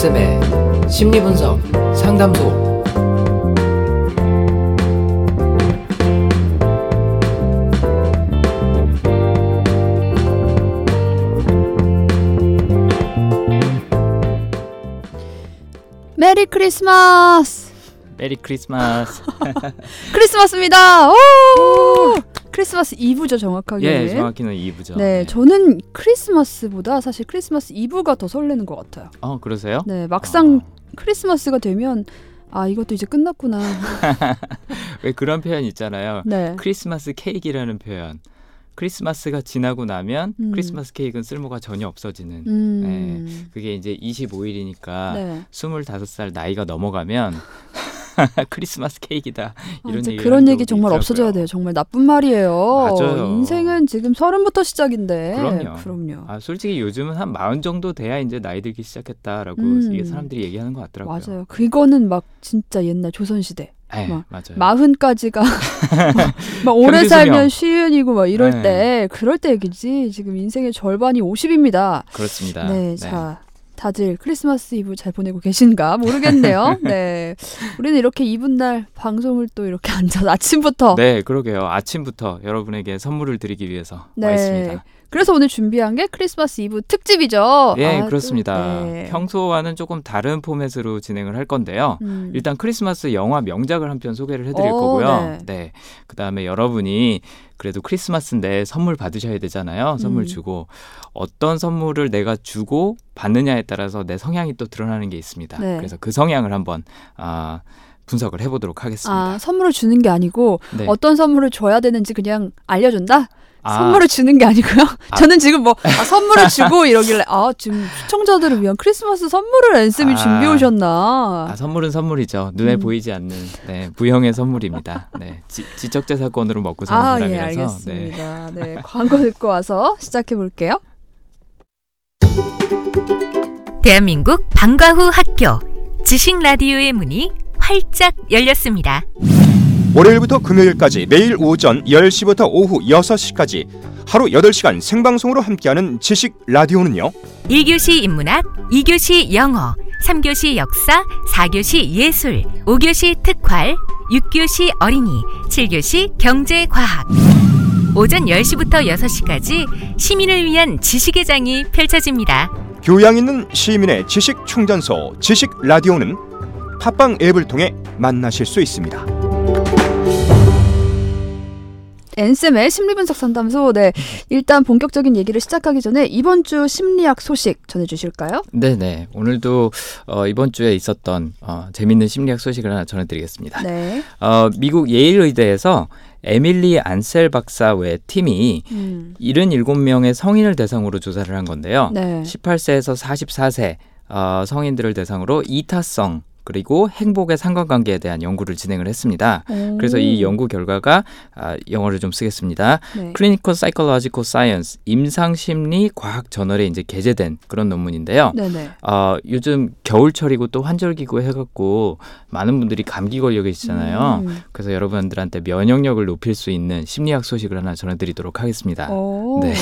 앤쌤의 심리분석 상담소. 메리 크리스마스! 메리 크리스마스. 크리스마스입니다! 오! 크리스마스 이브죠, 정확하게. 예, 정확히는 이브죠. 네, 저는 크리스마스보다 사실 크리스마스 이브가 더 설레는 것 같아요. 어, 그러세요? 네, 막상 어. 크리스마스가 되면 아 이것도 이제 끝났구나. 왜 그런 표현 있잖아요. 네. 크리스마스 케이크라는 표현. 크리스마스가 지나고 나면 음. 크리스마스 케이크는 쓸모가 전혀 없어지는. 음. 그게 이제 25일이니까 네. 25살 나이가 넘어가면 크리스마스 케이크다. 아, 이런 얘기를 그런 얘기 정말 있더라고요. 없어져야 돼요. 정말 나쁜 말이에요. 맞아요. 인생은 지금 서른부터 시작인데. 그럼요. 그럼요. 아, 솔직히 요즘은 한 마흔 정도 돼야 이제 나이 들기 시작했다라고 음. 이게 사람들이 얘기하는 것 같더라고요. 맞아요. 그거는 막 진짜 옛날 조선 시대. 예, 막 맞아요. 마흔까지가 막 오래 살면. 쉬운이고 막 이럴 네. 때 그럴 때 얘기지. 지금 인생의 절반이 50입니다. 그렇습니다. 네, 자. 다들 크리스마스 이브 잘 보내고 계신가 모르겠네요. 네. 우리는 이렇게 이브날 방송을 또 이렇게 앉아서 아침부터 네, 그러게요. 아침부터 여러분에게 선물을 드리기 위해서 네. 와 있습니다. 그래서 오늘 준비한 게 크리스마스 이브 특집이죠. 예, 아, 또, 그렇습니다. 네. 평소와는 조금 다른 포맷으로 진행을 할 건데요. 음. 일단 크리스마스 영화 명작을 한 편 소개를 해드릴 오, 거고요. 네. 네. 그 다음에 여러분이 그래도 크리스마스인데 선물 받으셔야 되잖아요. 선물 음. 주고 어떤 선물을 내가 주고 받느냐에 따라서 내 성향이 또 드러나는 게 있습니다. 네. 그래서 그 성향을 한번 아, 분석을 해보도록 하겠습니다. 아, 선물을 주는 게 아니고 네. 어떤 선물을 줘야 되는지 그냥 알려준다? 아, 선물을 주는 게 아니고요. 저는 지금 뭐 아, 선물을 주고 이러길래 아 지금 시청자들을 위한 크리스마스 선물을 앤쌤이 아. 준비해 오셨나. 아, 선물은 선물이죠. 눈에 음. 보이지 않는 네, 부형의 선물입니다. 네, 지, 지적재산권으로 먹고 사는 아, 예, 사람이라서. 네. 알겠습니다. 네. 광고 듣고 와서 시작해 볼게요. 대한민국 방과 후 학교 지식 라디오의 문이 활짝 열렸습니다. 월요일부터 금요일까지 매일 오전 10시부터 오후 6시까지 하루 8시간 생방송으로 함께하는 지식 라디오는요. 1교시 인문학, 2교시 영어, 3교시 역사, 4교시 예술, 5교시 특활, 6교시 어린이, 7교시 경제과학. 오전 10시부터 6시까지 시민을 위한 지식의 장이 펼쳐집니다. 교양 있는 시민의 지식 충전소 지식 라디오는 팟빵 앱을 통해 만나실 수 있습니다. 앤쌤의 심리분석 상담소. 네. 일단 본격적인 얘기를 시작하기 전에 이번 주 심리학 소식 전해 주실까요? 네네. 오늘도 어, 이번 주에 있었던 어, 재밌는 심리학 소식을 하나 전해드리겠습니다. 네. 어, 미국 예일 의대에서 에밀리 안셀 박사 외 팀이 음. 77명의 성인을 대상으로 조사를 한 건데요. 네. 18세에서 44세 어, 성인들을 대상으로 이타성 그리고 행복의 상관관계에 대한 연구를 진행을 했습니다. 그래서 이 연구 결과가 아, 영어를 좀 쓰겠습니다. 네. Clinical Psychological Science 임상 심리 과학 저널에 이제 게재된 그런 논문인데요. 네네. 어, 요즘 겨울철이고 또 환절기고 해갖고 많은 분들이 감기 걸려 계시잖아요. 음. 그래서 여러분들한테 면역력을 높일 수 있는 심리학 소식을 하나 전해드리도록 하겠습니다. 오. 네.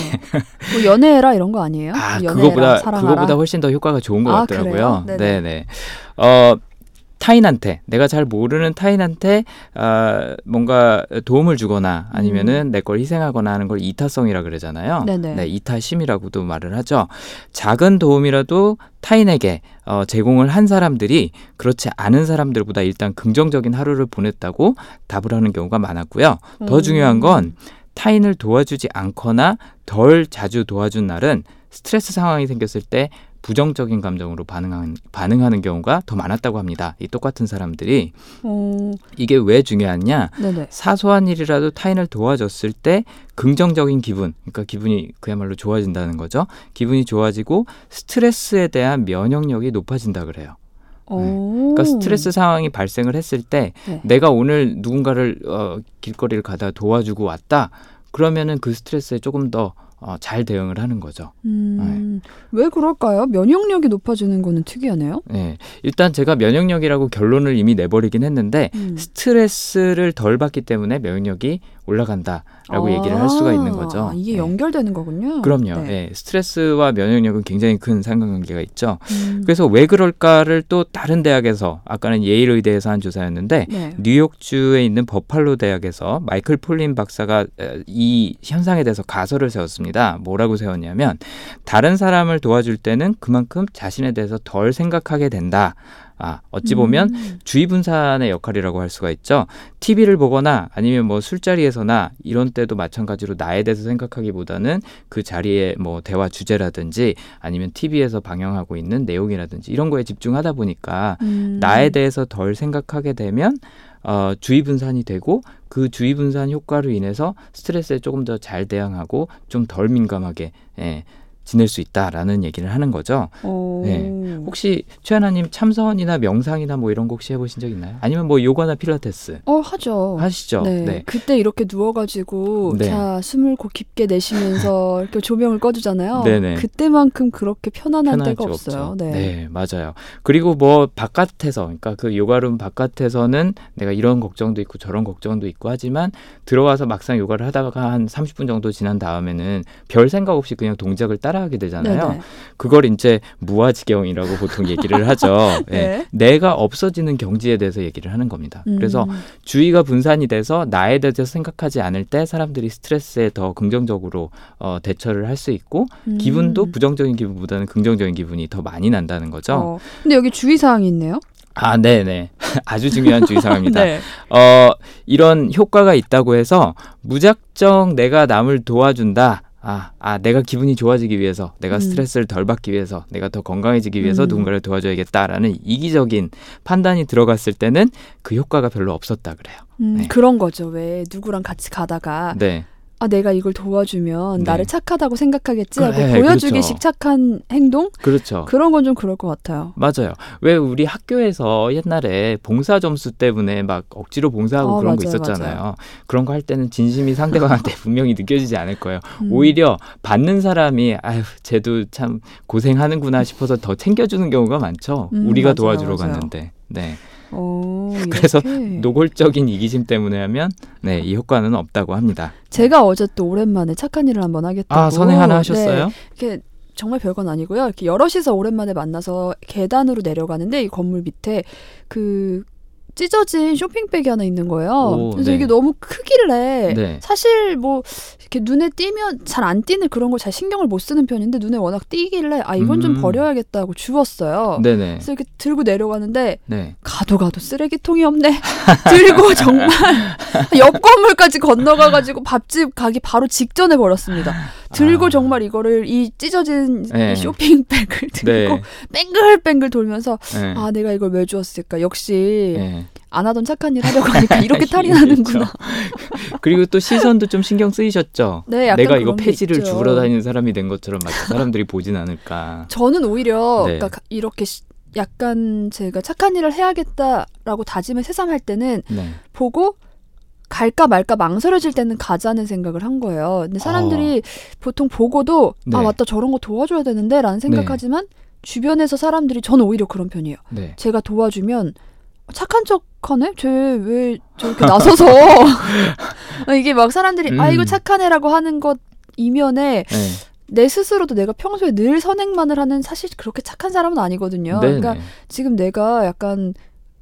뭐 연애해라 이런 거 아니에요? 아, 연애해라, 그거보다 사랑하라. 그거보다 훨씬 더 효과가 좋은 것 아, 같더라고요. 네네. 어 타인한테 내가 잘 모르는 타인한테 아, 뭔가 도움을 주거나 아니면은 내 걸 희생하거나 하는 걸 이타성이라 그러잖아요. 음. 네네. 네, 이타심이라고도 말을 하죠. 작은 도움이라도 타인에게 어, 제공을 한 사람들이 그렇지 않은 사람들보다 일단 긍정적인 하루를 보냈다고 답을 하는 경우가 많았고요. 더 음. 중요한 건 타인을 도와주지 않거나 덜 자주 도와준 날은 스트레스 상황이 생겼을 때 부정적인 감정으로 반응하는, 반응하는 경우가 더 많았다고 합니다. 이 똑같은 사람들이 어, 이게 왜 중요하냐? 네네. 사소한 일이라도 타인을 도와줬을 때 긍정적인 기분, 그러니까 기분이 그야말로 좋아진다는 거죠. 기분이 좋아지고 스트레스에 대한 면역력이 높아진다 그래요. 오. 그러니까 스트레스 상황이 발생을 했을 때 네. 내가 오늘 누군가를 어, 길거리를 가다 도와주고 왔다. 그러면은 그 스트레스에 조금 더 어, 잘 대응을 하는 거죠. 음, 왜 그럴까요? 면역력이 높아지는 거는 특이하네요. 네. 일단 제가 면역력이라고 결론을 이미 내버리긴 했는데 음. 스트레스를 덜 받기 때문에 면역력이 올라간다라고 얘기를 할 수가 있는 거죠. 아, 이게 네. 연결되는 거군요. 그럼요. 네. 예, 스트레스와 면역력은 굉장히 큰 상관관계가 있죠. 음, 그래서 왜 그럴까를 또 다른 대학에서 아까는 예일 의대에서 한 조사였는데 네. 뉴욕주에 있는 버팔로 대학에서 마이클 폴린 박사가 에, 이 현상에 대해서 가설을 세웠습니다. 뭐라고 세웠냐면 다른 사람을 도와줄 때는 그만큼 자신에 대해서 덜 생각하게 된다. 아, 어찌 보면 음, 주의 분산의 역할이라고 할 수가 있죠. TV를 보거나 아니면 뭐 술자리에서나 이런 때도 마찬가지로 나에 대해서 생각하기보다는 그 자리에 뭐 대화 주제라든지 아니면 TV에서 방영하고 있는 내용이라든지 이런 거에 집중하다 보니까 음. 나에 대해서 덜 생각하게 되면 어, 주의 분산이 되고 그 주의 분산 효과로 인해서 스트레스에 조금 더 잘 대응하고 좀 덜 민감하게 예, 지낼 수 있다라는 얘기를 하는 거죠. 오. 네. 혹시 최하나님 참선이나 명상이나 뭐 이런 거 혹시 해보신 적 있나요? 아니면 뭐 요가나 필라테스 어 하죠. 하시죠? 네. 그때 이렇게 누워가지고 네. 자 숨을 고 깊게 내쉬면서 이렇게 조명을 꺼주잖아요. 네네. 그때만큼 그렇게 편안한 수 없어요. 없죠. 네. 맞아요. 그리고 뭐 바깥에서, 그러니까 그 요가룸 바깥에서는 내가 이런 걱정도 있고 저런 걱정도 있고 하지만 들어와서 막상 요가를 하다가 한 30분 정도 지난 다음에는 별 생각 없이 그냥 동작을 따라 하게 되잖아요. 네네. 그걸 이제 무아지경이라고 보통 얘기를 하죠. 예. 네. 내가 없어지는 경지에 대해서 얘기를 하는 겁니다. 그래서 음. 주의가 분산이 돼서 나에 대해서 생각하지 않을 때 사람들이 스트레스에 더 긍정적으로 어, 대처를 할 수 있고 음. 기분도 부정적인 기분보다는 긍정적인 기분이 더 많이 난다는 거죠. 어. 근데 여기 주의사항이 있네요. 아, 네네. 아주 중요한 주의사항입니다. 네. 어, 이런 효과가 있다고 해서 무작정 내가 남을 도와준다. 아, 아, 내가 기분이 좋아지기 위해서, 내가 음. 스트레스를 덜 받기 위해서, 내가 더 건강해지기 위해서 음. 누군가를 도와줘야겠다라는 이기적인 판단이 들어갔을 때는 그 효과가 별로 없었다 그래요. 음, 네. 그런 거죠. 왜 누구랑 같이 가다가 네. 아 내가 이걸 도와주면 네. 나를 착하다고 생각하겠지 하고 그래, 보여주기식 그렇죠. 착한 행동 그렇죠. 그런 건 좀 그럴 것 같아요. 맞아요. 왜 우리 학교에서 옛날에 봉사 점수 때문에 막 억지로 봉사하고 어, 그런 거 맞아요, 있었잖아요. 맞아요. 그런 거 할 때는 진심이 상대방한테 분명히 느껴지지 않을 거예요. 음. 오히려 받는 사람이 아유, 쟤도 참 고생하는구나 싶어서 더 챙겨주는 경우가 많죠. 음, 우리가 맞아요, 도와주러. 갔는데. 네. 어, 그래서. 노골적인 이기심 때문에 하면 네, 이 효과는 없다고 합니다. 제가 어제 또 오랜만에 착한 일을 한번 하겠다고 아, 선행 하나 네, 하셨어요? 이렇게 정말 별건 아니고요. 이렇게 여럿이서 오랜만에 만나서 계단으로 내려가는데 이 건물 밑에 그 찢어진 쇼핑백이 하나 있는 거예요. 오, 그래서 네. 이게 너무 크길래 네. 사실 뭐 이렇게 눈에 띄면 잘 안 띄는 그런 걸 잘 신경을 못 쓰는 편인데 눈에 워낙 띄길래 아 이건 좀 음. 버려야겠다고 주웠어요. 네네. 그래서 이렇게 들고 내려가는데 네. 가도 가도 쓰레기통이 없네. 들고 정말 옆 건물까지 건너가가지고 밥집 가기 바로 직전에 버렸습니다. 들고 아. 정말 이거를 이 찢어진 네. 이 쇼핑백을 들고 네. 뱅글뱅글 돌면서 네. 아 내가 이걸 왜 주었을까 역시 네. 안 하던 착한 일 하려고 하니까 이렇게 탈이 나는구나. 그리고 또 시선도 좀 신경 쓰이셨죠. 네, 약간 내가 이거 폐지를. 주우러 다니는 사람이 된 것처럼 사람들이 보진 않을까. 저는 오히려 네. 그러니까 이렇게 시- 약간 제가 착한 일을 해야겠다라고 다짐을 새삼할 때는 네. 보고 갈까 말까 망설여질 때는 가자는 생각을 한 거예요. 근데 사람들이 보통 보고도 네. 아 맞다 저런 거 도와줘야 되는데라는 생각하지만 주변에서 사람들이 저는 오히려 그런 편이에요. 네. 제가 도와주면 착한 척하네? 쟤 왜 저렇게 나서서 이게 막 사람들이 아 이거 음. 착한 애라고 하는 것 이면에 네. 내 스스로도 내가 평소에 늘 선행만을 하는 사실 그렇게 착한 사람은 아니거든요. 네. 그러니까 지금 내가 약간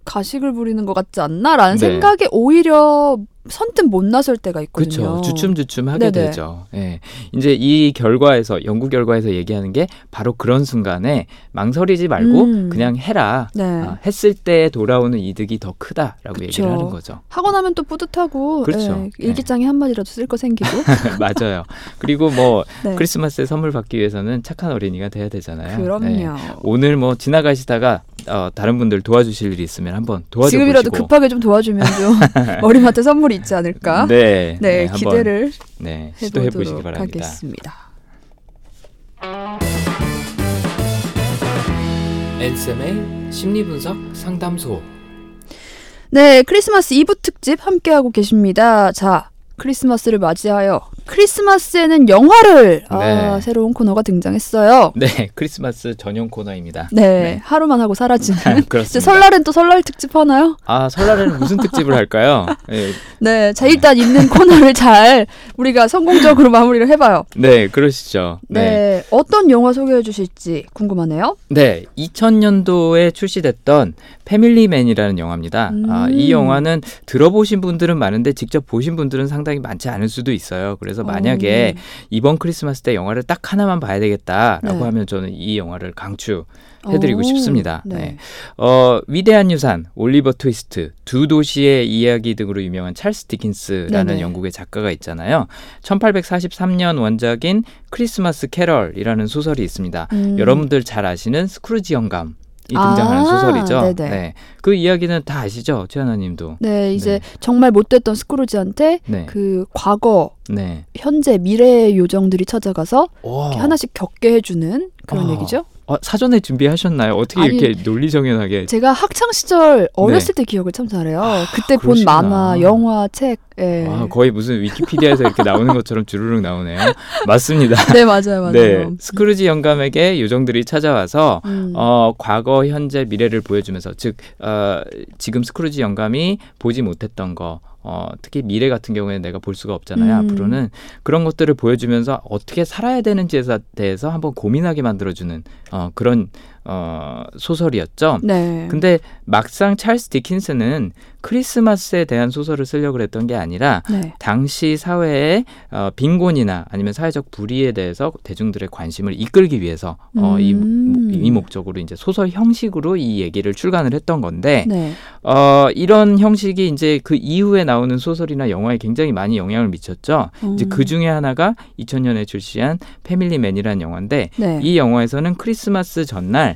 가식을 부리는 것 같지 않나라는 네. 생각에 오히려 선뜻 못 나설 때가 있거든요. 그렇죠. 주춤주춤 하게 네네. 되죠. 예. 이제 이 결과에서 연구 결과에서 얘기하는 게 바로 그런 순간에 망설이지 말고 음. 그냥 해라. 네. 아, 했을 때 돌아오는 이득이 더 크다라고 그쵸. 얘기를 하는 거죠. 하고 나면 또 뿌듯하고 그렇죠. 예, 일기장에 한 마디라도 쓸 거 생기고 맞아요. 그리고 뭐 네. 크리스마스에 선물 받기 위해서는 착한 어린이가 돼야 되잖아요. 그럼요. 네. 오늘 뭐 지나가시다가 어, 다른 분들 도와주실 일이 있으면 한번 도와줘 지금이라도. 급하게 좀 도와주면 좀 머리맡에 선물이 있지 않을까? 네, 네, 한번, 기대를 네, 시도해 보시기 바랍니다. 하겠습니다. 앤쌤의 심리분석 상담소. 네, 크리스마스 이브 특집 함께하고 계십니다. 자, 크리스마스를 맞이하여 크리스마스에는 영화를 아, 네. 새로운 코너가 등장했어요. 네, 크리스마스 전용 코너입니다. 네, 네. 하루만 하고 사라지는. 이제 그렇습니다. 설날엔 또 설날 특집 하나요? 아, 설날에는 무슨 특집을 할까요? 네, 네, 자 일단 있는 코너를 잘 우리가 성공적으로 마무리를 해봐요. 네, 그러시죠. 네, 네. 어떤 영화 소개해 주실지 궁금하네요. 네, 2000년도에 출시됐던 패밀리맨이라는 영화입니다. 아, 이 음. 영화는 들어보신 분들은 많은데 직접 보신 분들은 상당히 많지 않을 수도 있어요. 그래서 만약에 어, 이번 크리스마스 때 영화를 딱 하나만 봐야 되겠다라고 네. 하면 저는 이 영화를 강추 해드리고 오, 싶습니다. 네. 네. 어, 위대한 유산, 올리버 트위스트, 두 도시의 이야기 등으로 유명한 찰스 디킨스라는 네네. 영국의 작가가 있잖아요. 1843년 원작인 크리스마스 캐럴이라는 소설이 있습니다. 음. 여러분들 잘 아시는 스크루지 영감이 등장하는 아, 소설이죠. 네네. 네. 그 이야기는 다 아시죠? 최하나 님도. 네, 이제 네. 정말 못됐던 스크루지한테 네. 그 과거, 네. 현재, 미래의 요정들이 찾아가서 하나씩 겪게 해주는 그런 아. 얘기죠. 어, 사전에 준비하셨나요? 어떻게 아니, 이렇게 논리정연하게 제가 학창 시절 어렸을 때 기억을 참 잘해요. 그때 본 네. 아, 그러시구나. 만화, 영화, 책. 예. 아, 거의 무슨 위키피디아에서 이렇게 나오는 것처럼 주르륵 나오네요. 맞습니다. 네, 맞아요, 맞아요. 네, 스크루지 영감에게 요정들이 찾아와서 음. 어, 과거, 현재, 미래를 보여주면서 즉 어, 지금 스크루지 영감이 보지 못했던 거 어, 특히 미래 같은 경우에는 내가 볼 수가 없잖아요. 음. 앞으로는 그런 것들을 보여주면서 어떻게 살아야 되는지에 대해서 한번 고민하게 만들어주는 어, 그런 어, 소설이었죠. 네. 근데 막상 찰스 디킨스는 크리스마스에 대한 소설을 쓰려고 그랬던 게 아니라 네. 당시 사회의 어, 빈곤이나 아니면 사회적 불의에 대해서 대중들의 관심을 이끌기 위해서 어, 이, 음. 이 목적으로 이제 소설 형식으로 이 얘기를 출간을 했던 건데 네. 어, 이런 형식이 이제 그 이후에 나오는 소설이나 영화에 굉장히 많이 영향을 미쳤죠. 이제 음. 그 중에 하나가 2000년에 출시한 패밀리맨이라는 영화인데 네. 이 영화에서는 크리스마스 전날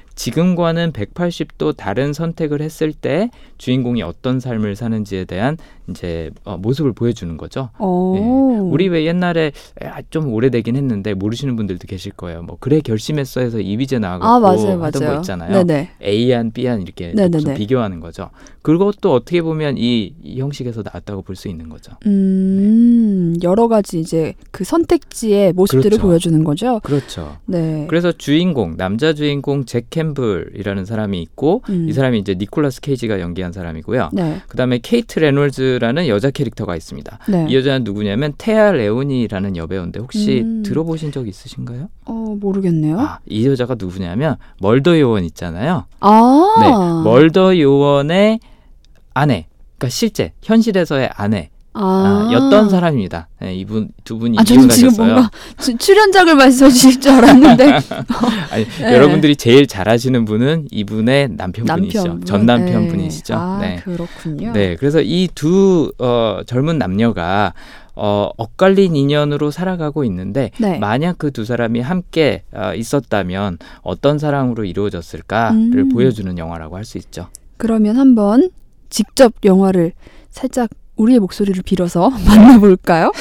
지금과는 180도 다른 선택을 했을 때 주인공이 어떤 삶을 사는지에 대한 이제 어, 모습을 보여주는 거죠. 어. 예. 우리 왜 옛날에 아, 좀 오래되긴 했는데 모르시는 분들도 계실 거예요. 뭐 그래 결심했어 해서 이비제 나와갖고 아, 맞아요, 하던 맞아요. 거 있잖아요. 네네. A안 B안 이렇게 비교하는 거죠. 그것도 어떻게 보면 이, 이 형식에서 나왔다고 볼 수 있는 거죠. 음, 여러 가지 이제 그 선택지의 모습들을 그렇죠. 보여주는 거죠. 그렇죠. 네. 그래서 주인공 남자 주인공 잭 캠블이라는 사람이 있고 음. 이 사람이 이제 니콜라스 케이지가 연기한 사람이고요. 네. 그다음에 케이트 레놀즈라는 여자 캐릭터가 있습니다. 네. 이 여자는 누구냐면 테아 레오니라는 여배우인데 혹시 음. 들어보신 적 있으신가요? 어, 모르겠네요. 아. 아, 이 여자가 누구냐면 멀더 요원 있잖아요. 아. 네, 멀더 요원의 아내, 그러니까 실제 현실에서의 아내 아. 아, 였던 사람입니다. 네, 이분 두 분이 아, 저는 지금 이혼하셨어요. 뭔가 주- 출연작을 말씀해 주실 줄 알았는데. 아니, 네. 여러분들이 제일 잘 아시는 분은 이분의 남편분이시죠. 남편분. 전 남편분이시죠. 네. 아, 네. 그렇군요. 네, 그래서 이두 어, 젊은 남녀가 어, 엇갈린 인연으로 살아가고 있는데 네. 만약 그 두 사람이 함께 어, 있었다면 어떤 사랑으로 이루어졌을까를 음. 보여주는 영화라고 할 수 있죠. 그러면 한번 직접 영화를 살짝 우리의 목소리를 빌어서 만나볼까요?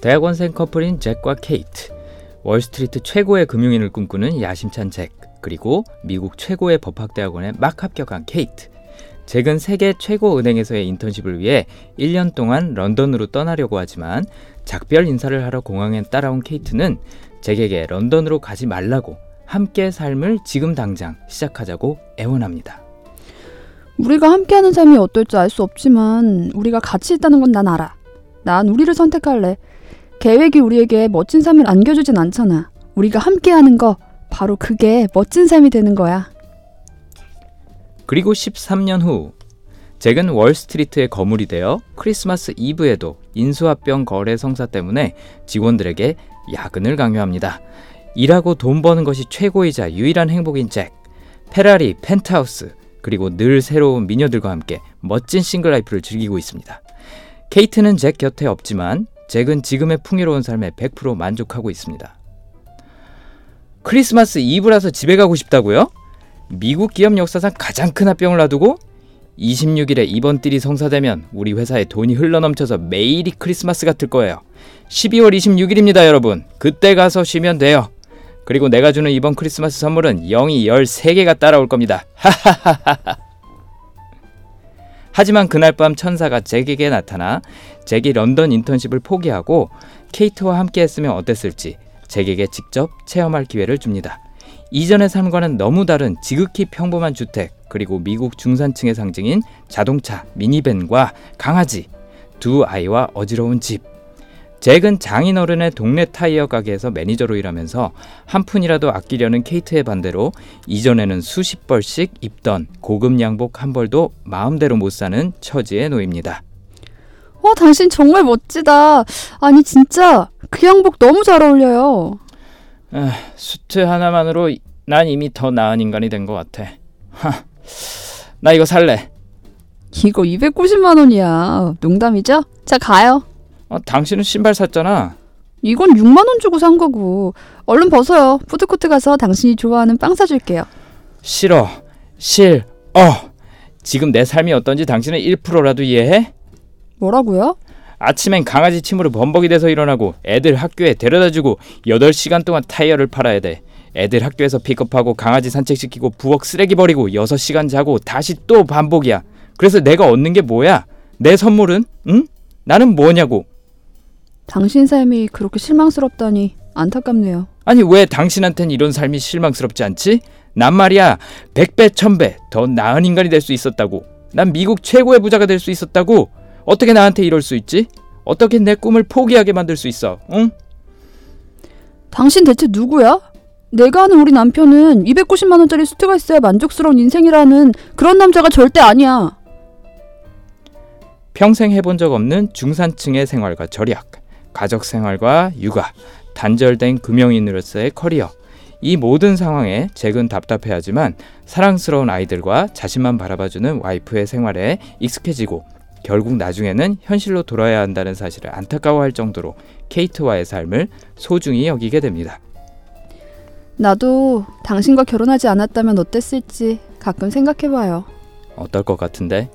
대학원생 커플인 잭과 케이트, 월스트리트 최고의 금융인을 꿈꾸는 야심찬 잭, 그리고 미국 최고의 법학대학원에 막 합격한 케이트. 잭은 세계 최고 은행에서의 인턴십을 위해 1년 동안 런던으로 떠나려고 하지만 작별 인사를 하러 공항에 따라온 케이트는 잭에게 런던으로 가지 말라고 함께 삶을 지금 당장 시작하자고 애원합니다. 우리가 함께하는 삶이 어떨지 알 수 없지만 우리가 같이 있다는 건 난 알아. 난 우리를 선택할래. 계획이 우리에게 멋진 삶을 안겨주진 않잖아. 우리가 함께하는 거 바로 그게 멋진 삶이 되는 거야. 그리고 13년 후 잭은 월스트리트의 거물이 되어 크리스마스 이브에도 인수합병 거래 성사 때문에 직원들에게 야근을 강요합니다. 일하고 돈 버는 것이 최고이자 유일한 행복인 잭. 페라리, 펜트하우스, 그리고 늘 새로운 미녀들과 함께 멋진 single life를 즐기고 있습니다. 케이트는 잭 곁에 없지만 잭은 지금의 풍요로운 삶에 100% 만족하고 있습니다. 크리스마스 이브라서 집에 가고 싶다고요? 미국 기업 역사상 가장 큰 합병을 놔두고 26일에 이번 딜이 성사되면 우리 회사에 돈이 흘러넘쳐서 매일이 크리스마스 같을 거예요. 12월 26일입니다, 여러분. 그때 가서 쉬면 돼요. 그리고 내가 주는 이번 크리스마스 선물은 0이 13개가 따라올 겁니다. 하지만 그날 밤 천사가 잭에게 나타나 잭이 런던 인턴십을 포기하고 케이트와 함께 했으면 어땠을지 잭에게 직접 체험할 기회를 줍니다. 이전의 삶과는 너무 다른 지극히 평범한 주택 그리고 미국 중산층의 상징인 자동차, 미니밴과 강아지, 두 아이와 어지러운 집. 잭은 장인어른의 동네 타이어 가게에서 매니저로 일하면서 한 푼이라도 아끼려는 케이트의 반대로 이전에는 수십 벌씩 입던 고급 양복 한 벌도 마음대로 못 사는 처지에 놓입니다. 와, 당신 정말 멋지다. 아니, 진짜 그 양복 너무 잘 어울려요. 아, 수트 하나만으로 난 이미 더 나은 인간이 된 것 같아. 하, 나 이거 살래. 이거 290만 원이야. 농담이죠? 자, 가요. 어, 당신은 신발 샀잖아. 이건 6만 원 주고 산 거고. 얼른 벗어요. 푸드코트 가서 당신이 좋아하는 빵 사줄게요. 싫어. 싫. 어. 지금 내 삶이 어떤지 당신은 1%라도 이해해? 뭐라고요? 아침엔 강아지 침으로 범벅이 돼서 일어나고 애들 학교에 데려다주고 8시간 동안 타이어를 팔아야 돼. 애들 학교에서 픽업하고 강아지 산책시키고 부엌 쓰레기 버리고 6시간 자고 다시 또 반복이야. 그래서 내가 얻는 게 뭐야? 내 선물은? 응? 나는 뭐냐고. 당신 삶이 그렇게 실망스럽다니 안타깝네요. 아니 왜 당신한텐 이런 삶이 실망스럽지 않지? 난 말이야 백배 천배 더 나은 인간이 될 수 있었다고 난 미국 최고의 부자가 될 수 있었다고 어떻게 나한테 이럴 수 있지? 어떻게 내 꿈을 포기하게 만들 수 있어? 응? 당신 대체 누구야? 내가 아는 우리 남편은 290만 원짜리 수트가 있어야 만족스러운 인생이라는 그런 남자가 절대 아니야. 평생 해본 적 없는 중산층의 생활과 절약, 가족 생활과 육아, 단절된 금융인으로서의 커리어. 이 모든 상황에 잭은 답답해하지만 사랑스러운 아이들과 자신만 바라봐주는 와이프의 생활에 익숙해지고 결국 나중에는 현실로 돌아야 한다는 사실을 안타까워할 정도로 케이트와의 삶을 소중히 여기게 됩니다. 나도 당신과 결혼하지 않았다면 어땠을지 가끔 생각해봐요. 어떨 것 같은데?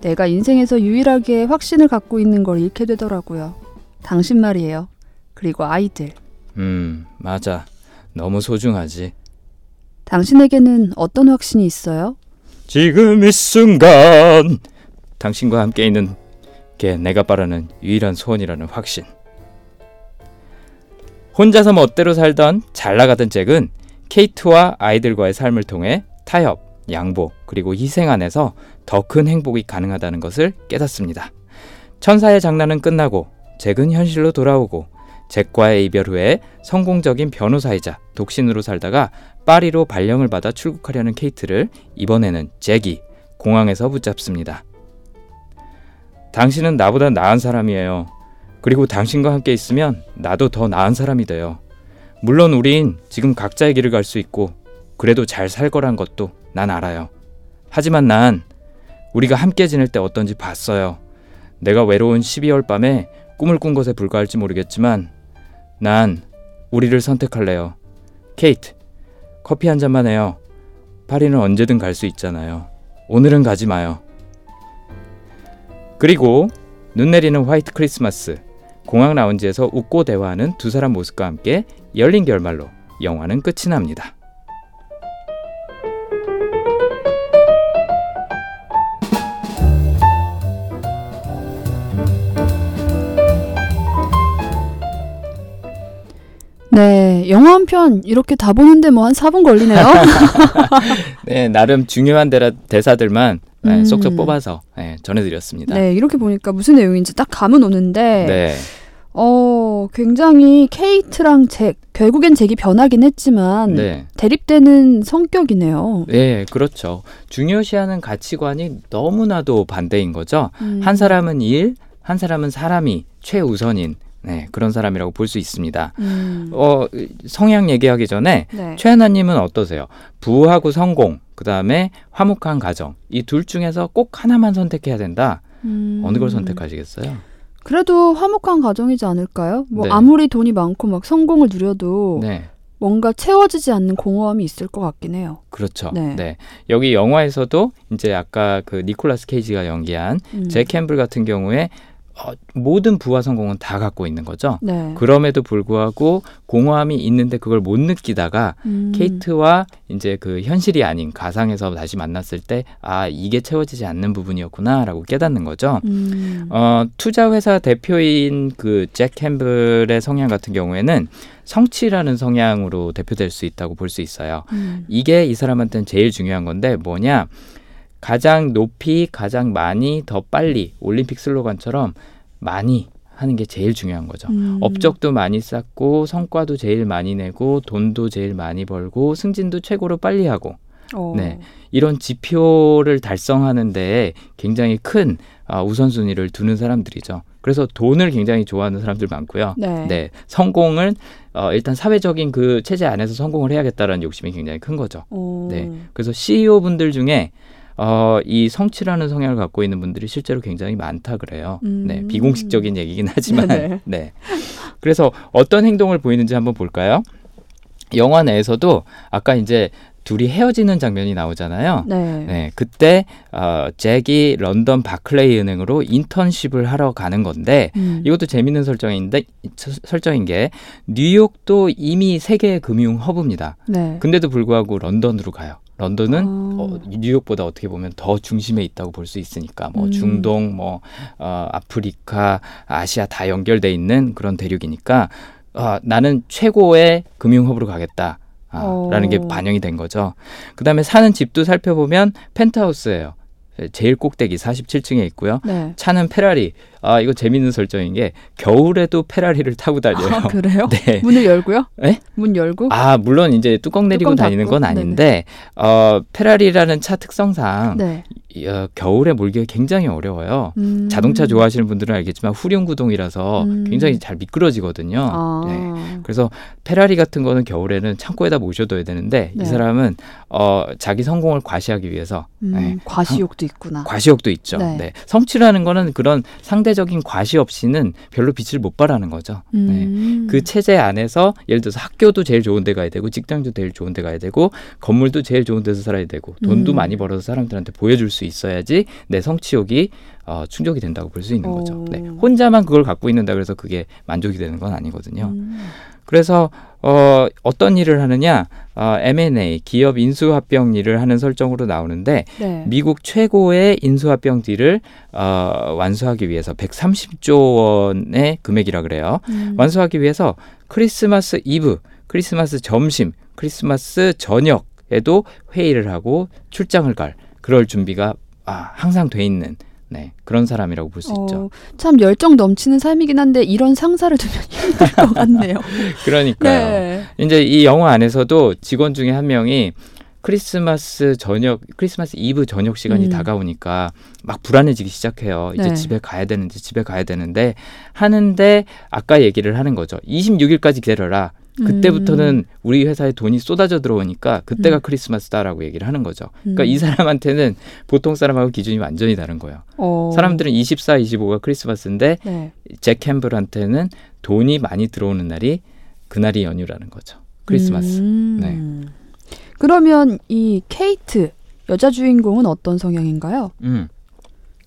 내가 인생에서 유일하게 확신을 갖고 있는 걸 잃게 되더라고요. 당신 말이에요. 그리고 아이들. 음, 맞아. 너무 소중하지. 당신에게는 어떤 확신이 있어요? 지금 이 순간 당신과 함께 있는 게 내가 바라는 유일한 소원이라는 확신. 혼자서 멋대로 살던 잘 나가던 잭은 케이트와 아이들과의 삶을 통해 타협, 양보, 그리고 희생 안에서 더 큰 행복이 가능하다는 것을 깨닫습니다. 천사의 장난은 끝나고 잭은 현실로 돌아오고 잭과의 이별 후에 성공적인 변호사이자 독신으로 살다가 파리로 발령을 받아 출국하려는 케이트를 이번에는 잭이 공항에서 붙잡습니다. 당신은 나보다 나은 사람이에요. 그리고 당신과 함께 있으면 나도 더 나은 사람이 돼요. 물론 우린 지금 각자의 길을 갈 수 있고 그래도 잘 살 거란 것도 난 알아요. 하지만 난 우리가 함께 지낼 때 어떤지 봤어요. 내가 외로운 12월 밤에 꿈을 꾼 것에 불과할지 모르겠지만 난 우리를 선택할래요. 케이트, 커피 한 잔만 해요. 파리는 언제든 갈 수 있잖아요. 오늘은 가지 마요. 그리고 눈 내리는 화이트 크리스마스. 공항 라운지에서 웃고 대화하는 두 사람 모습과 함께 열린 결말로 영화는 끝이 납니다. 네, 영화 한 편 이렇게 다 보는데 뭐 한 4분 걸리네요. 네, 나름 중요한 대라, 대사들만 네, 음. 쏙쏙 뽑아서 네, 전해드렸습니다. 네, 이렇게 보니까 무슨 내용인지 딱 감은 오는데 네. 어, 굉장히 케이트랑 잭 결국엔 잭이 변하긴 했지만 네. 대립되는 성격이네요. 네, 그렇죠. 중요시하는 가치관이 너무나도 반대인 거죠. 음. 한 사람은 일, 한 사람은 사람이 최우선인 네, 그런 사람이라고 볼 수 있습니다. 음. 어, 성향 얘기하기 전에 네. 최하나님은 어떠세요? 부하고 성공, 그 다음에 화목한 가정 이 둘 중에서 꼭 하나만 선택해야 된다. 음. 어느 걸 선택하시겠어요? 그래도 화목한 가정이지 않을까요? 뭐 네. 아무리 돈이 많고 막 성공을 누려도 네, 뭔가 채워지지 않는 공허함이 있을 것 같긴 해요. 그렇죠. 네. 네. 여기 영화에서도 이제 아까 그 니콜라스 케이지가 연기한 음. 잭 캠블 같은 경우에 어, 모든 부와 성공은 다 갖고 있는 거죠. 네. 그럼에도 불구하고 공허함이 있는데 그걸 못 느끼다가 음. 케이트와 이제 그 현실이 아닌 가상에서 다시 만났을 때 아 이게 채워지지 않는 부분이었구나라고 깨닫는 거죠. 음. 어, 투자 회사 대표인 그 잭 캠블의 성향 같은 경우에는 성취라는 성향으로 대표될 수 있다고 볼 수 있어요. 음. 이게 이 사람한테는 제일 중요한 건데 뭐냐? 가장 높이, 가장 많이, 더 빨리 올림픽 슬로건처럼 많이 하는 게 제일 중요한 거죠. 음. 업적도 많이 쌓고 성과도 제일 많이 내고 돈도 제일 많이 벌고 승진도 최고로 빨리 하고 어. 네. 이런 지표를 달성하는데 굉장히 큰 아, 우선순위를 두는 사람들이죠. 그래서 돈을 굉장히 좋아하는 사람들 많고요. 네. 성공을 어, 일단 사회적인 그 체제 안에서 성공을 해야겠다라는 욕심이 굉장히 큰 거죠. 어. 네. 그래서 CEO 분들 중에 어, 이 성취라는 성향을 갖고 있는 분들이 실제로 굉장히 많다 그래요. 음. 네, 비공식적인 얘기긴 하지만, 네네. 네. 그래서 어떤 행동을 보이는지 한번 볼까요? 영화 내에서도 아까 이제 둘이 헤어지는 장면이 나오잖아요. 네. 네, 그때 어, 잭이 런던 바클레이 은행으로 인턴십을 하러 가는 건데 음. 이것도 재밌는 설정인데 서- 설정인 게 뉴욕도 이미 세계 금융 허브입니다. 네. 근데도 불구하고 런던으로 가요. 런던은 아. 어, 뉴욕보다 어떻게 보면 더 중심에 있다고 볼 수 있으니까 뭐 음. 중동, 뭐 어, 아프리카, 아시아 다 연결돼 있는 그런 대륙이니까 아, 나는 최고의 금융 허브로 가겠다. 아, 어. 라는 게 반영이 된 거죠. 그 다음에 사는 집도 살펴보면 펜트하우스예요. 제일 꼭대기 47층에 있고요. 네. 차는 페라리. 아, 이거 재밌는 설정인 게 겨울에도 페라리를 타고 다녀요. 아, 그래요? 네. 문을 열고요? 네? 문 열고? 아, 물론 이제 뚜껑 내리고 뚜껑 다니는? 건 아닌데 어, 페라리라는 차 특성상 네. 이, 어, 겨울에 몰기가 굉장히 어려워요. 음. 자동차 좋아하시는 분들은 알겠지만 후륜 구동이라서 음. 굉장히 잘 미끄러지거든요. 아. 네. 그래서 페라리 같은 거는 겨울에는 창고에다 모셔둬야 되는데 네. 이 사람은 어, 자기 성공을 과시하기 위해서 음, 네. 과시욕도 있구나. 과시욕도 있죠. 네. 네. 성취라는 거는 그런 상대적인 과시 없이는 별로 빛을 못 발하는 거죠. 네. 음. 그 체제 안에서 예를 들어서 학교도 제일 좋은 데 가야 되고 직장도 제일 좋은 데 가야 되고 건물도 제일 좋은 데서 살아야 되고 돈도 음. 많이 벌어서 사람들한테 보여줄 수 있어야지 내 성취욕이 어, 충족이 된다고 볼 수 있는 오. 거죠. 네. 혼자만 그걸 갖고 있는다 그래서 그게 만족이 되는 건 아니거든요. 음. 그래서 어, 어떤 일을 하느냐 어, M&A 기업 인수합병 일을 하는 설정으로 나오는데 네. 미국 최고의 인수합병 딜을 어, 완수하기 위해서 130조 원의 금액이라 그래요. 음. 완수하기 위해서 크리스마스 이브, 크리스마스 점심, 크리스마스 저녁에도 회의를 하고 출장을 갈 그럴 준비가 아, 항상 돼 있는 네, 그런 사람이라고 볼수 있죠. 어, 참 열정 넘치는 삶이긴 한데 이런 상사를 두면 힘들 것 같네요. 그러니까요. 네. 이제 이 영화 안에서도 직원 중에 한 명이 크리스마스 저녁, 크리스마스 이브 저녁 시간이 음. 다가오니까 막 불안해지기 시작해요. 이제 네. 집에 가야 되는데 집에 가야 되는데 하는데 아까 얘기를 하는 거죠. 26일까지 기다려라. 그때부터는 우리 회사에 돈이 쏟아져 들어오니까 그때가 음. 크리스마스다라고 얘기를 하는 거죠. 그러니까 음. 이 사람한테는 보통 사람하고 기준이 완전히 다른 거예요. 어. 사람들은 24, 25가 크리스마스인데 네. 잭 캠블한테는 돈이 많이 들어오는 날이 그날이 연휴라는 거죠. 크리스마스. 음. 네. 그러면 이 케이트 여자 주인공은 어떤 성향인가요? 음.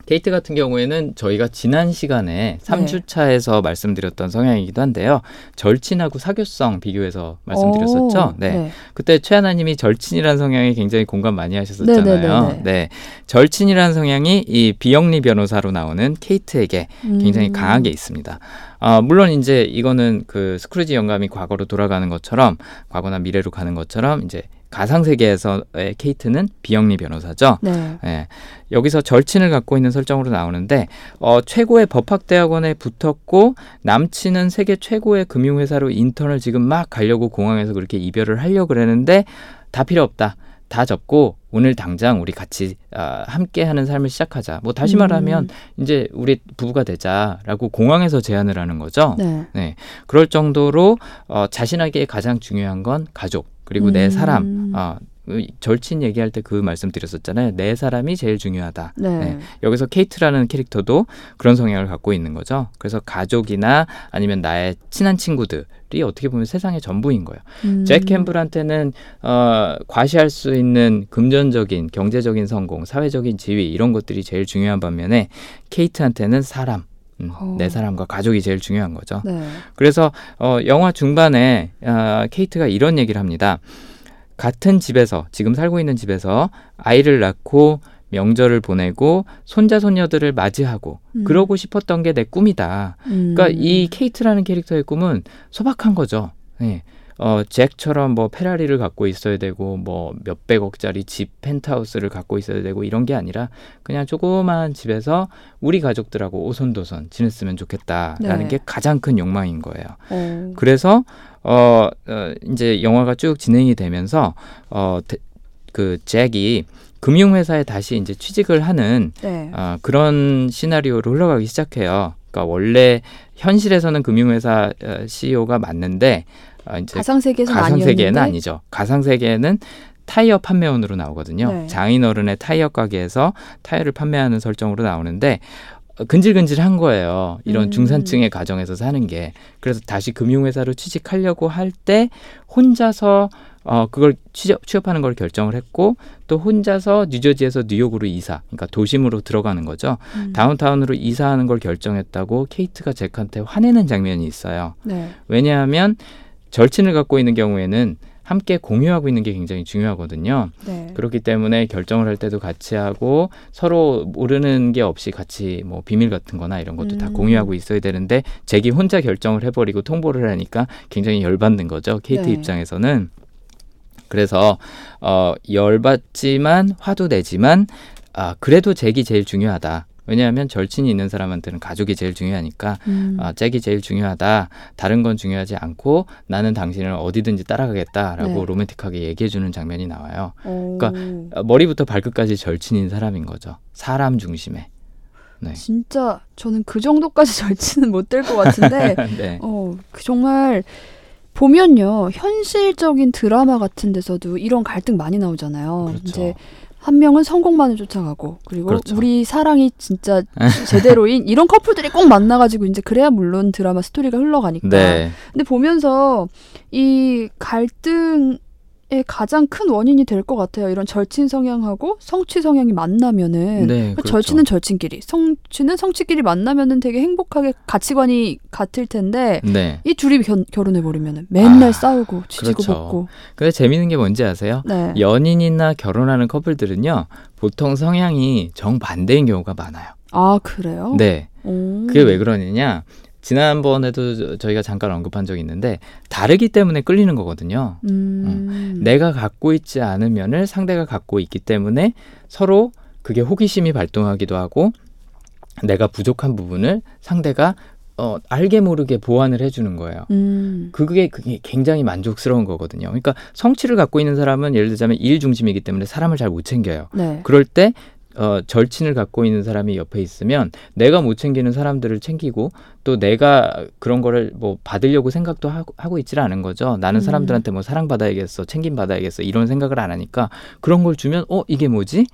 케이트 같은 경우에는 저희가 지난 시간에 네. 3주차에서 말씀드렸던 성향이기도 한데요. 절친하고 사교성 비교해서 말씀드렸었죠. 오, 네. 그때 최하나님이 절친이라는 성향에 굉장히 공감 많이 하셨었잖아요. 네네네네. 네. 절친이라는 성향이 이 비영리 변호사로 나오는 케이트에게 굉장히 음. 강하게 있습니다. 아, 물론 이제 이거는 그 스크루지 영감이 과거로 돌아가는 것처럼 과거나 미래로 가는 것처럼 이제 가상 세계에서의 케이트는 비영리 변호사죠. 네. 예. 여기서 절친을 갖고 있는 설정으로 나오는데 어, 최고의 법학대학원에 붙었고 남친은 세계 최고의 금융회사로 인턴을 지금 막 가려고 공항에서 그렇게 이별을 하려고 그러는데 다 필요 없다. 다 접고 오늘 당장 우리 같이 아, 함께하는 삶을 시작하자. 뭐 다시 음. 말하면 이제 우리 부부가 되자라고 공항에서 제안을 하는 거죠. 네. 네, 그럴 정도로 어, 자신에게 가장 중요한 건 가족 그리고 내 음. 사람, 어, 그 절친 얘기할 때 그 말씀 드렸었잖아요. 내 사람이 제일 중요하다. 네. 네. 여기서 케이트라는 캐릭터도 그런 성향을 갖고 있는 거죠. 그래서 가족이나 아니면 나의 친한 친구들이 어떻게 보면 세상의 전부인 거예요. 음. 잭 캠블한테는 어, 과시할 수 있는 금전적인 경제적인 성공, 사회적인 지위 이런 것들이 제일 중요한 반면에 케이트한테는 사람, 음, 어. 내 사람과 가족이 제일 중요한 거죠. 네. 그래서 어, 영화 중반에 어, 케이트가 이런 얘기를 합니다. 같은 집에서 지금 살고 있는 집에서 아이를 낳고 명절을 보내고 손자 손녀들을 맞이하고 음. 그러고 싶었던 게 내 꿈이다. 음. 그러니까 이 케이트라는 캐릭터의 꿈은 소박한 거죠. 예. 어, 잭처럼 뭐 페라리를 갖고 있어야 되고 뭐 몇백억짜리 집 펜트하우스를 갖고 있어야 되고 이런 게 아니라 그냥 조그마한 집에서 우리 가족들하고 오손도손 지냈으면 좋겠다라는 네. 게 가장 큰 욕망인 거예요. 어. 그래서 어, 어 이제 영화가 쭉 진행이 되면서 어그 잭이 금융회사에 다시 이제 취직을 하는 네. 어, 그런 시나리오로 흘러가기 시작해요. 그러니까 원래 현실에서는 금융회사 어, CEO가 맞는데 어, 이제 가상 세계에서는 가상 아니었는데 아니죠. 가상 세계에는 타이어 판매원으로 나오거든요. 네. 장인어른의 타이어 가게에서 타이어를 판매하는 설정으로 나오는데 어, 근질근질한 거예요. 이런 음. 중산층의 가정에서 사는 게. 그래서 다시 금융회사로 취직하려고 할 때 혼자서 어 그걸 취업, 취업하는 걸 결정을 했고 또 혼자서 뉴저지에서 뉴욕으로 이사, 그러니까 도심으로 들어가는 거죠. 음. 다운타운으로 이사하는 걸 결정했다고 케이트가 잭한테 화내는 장면이 있어요. 네. 왜냐하면 절친을 갖고 있는 경우에는 함께 공유하고 있는 게 굉장히 중요하거든요. 네. 그렇기 때문에 결정을 할 때도 같이 하고 서로 모르는 게 없이 같이 뭐 비밀 같은 거나 이런 것도 다 음. 공유하고 있어야 되는데 잭이 혼자 결정을 해버리고 통보를 하니까 굉장히 열받는 거죠. 케이트 네. 입장에서는. 그래서 어 열받지만 화도 내지만 아 그래도 잭이 제일 중요하다. 왜냐하면 절친이 있는 사람한테는 가족이 제일 중요하니까 음. 아, 잭이 제일 중요하다. 다른 건 중요하지 않고 나는 당신을 어디든지 따라가겠다라고 네. 로맨틱하게 얘기해주는 장면이 나와요. 어. 그러니까 어, 머리부터 발끝까지 절친인 사람인 거죠. 사람 중심에. 네. 진짜 저는 그 정도까지 절치는 못될 것 같은데 네. 어, 그 정말 보면요 현실적인 드라마 같은 데서도 이런 갈등 많이 나오잖아요. 그렇죠. 이제 한 명은 성공만을 쫓아가고 그리고 그렇죠. 우리 사랑이 진짜 제대로인 이런 커플들이 꼭 만나가지고 이제 그래야 물론 드라마 스토리가 흘러가니까. 네. 근데 보면서 이 갈등의 가장 큰 원인이 될 것 같아요. 이런 절친 성향하고 성취 성향이 만나면은 네. 그러니까 그렇죠. 절친은 절친끼리, 성취는 성취끼리 만나면은 되게 행복하게 가치관이 같을 텐데 네. 이 둘이 견, 결혼해 버리면은 맨날 아, 싸우고 지지고 그렇죠. 볶고. 근데 재미있는 게 뭔지 아세요? 네. 연인이나 결혼하는 커플들은요. 보통 성향이 정 반대인 경우가 많아요. 아 그래요? 네. 오. 그게 왜 그러느냐? 지난번에도 저- 저희가 잠깐 언급한 적이 있는데 다르기 때문에 끌리는 거거든요. 음. 내가 갖고 있지 않은 면을 상대가 갖고 있기 때문에 서로 그게 호기심이 발동하기도 하고 내가 부족한 부분을 상대가 어, 알게 모르게 보완을 해주는 거예요. 음. 그게 그게 굉장히 만족스러운 거거든요. 그러니까 성취를 갖고 있는 사람은 예를 들자면 일 중심이기 때문에 사람을 잘 못 챙겨요. 네. 그럴 때 어, 절친을 갖고 있는 사람이 옆에 있으면 내가 못 챙기는 사람들을 챙기고 또 내가 그런 거를 뭐 받으려고 생각도 하고, 하고 있지를 않은 거죠. 나는 음. 사람들한테 뭐 사랑받아야겠어, 챙김 받아야겠어 이런 생각을 안 하니까 그런 걸 주면 어 이게 뭐지?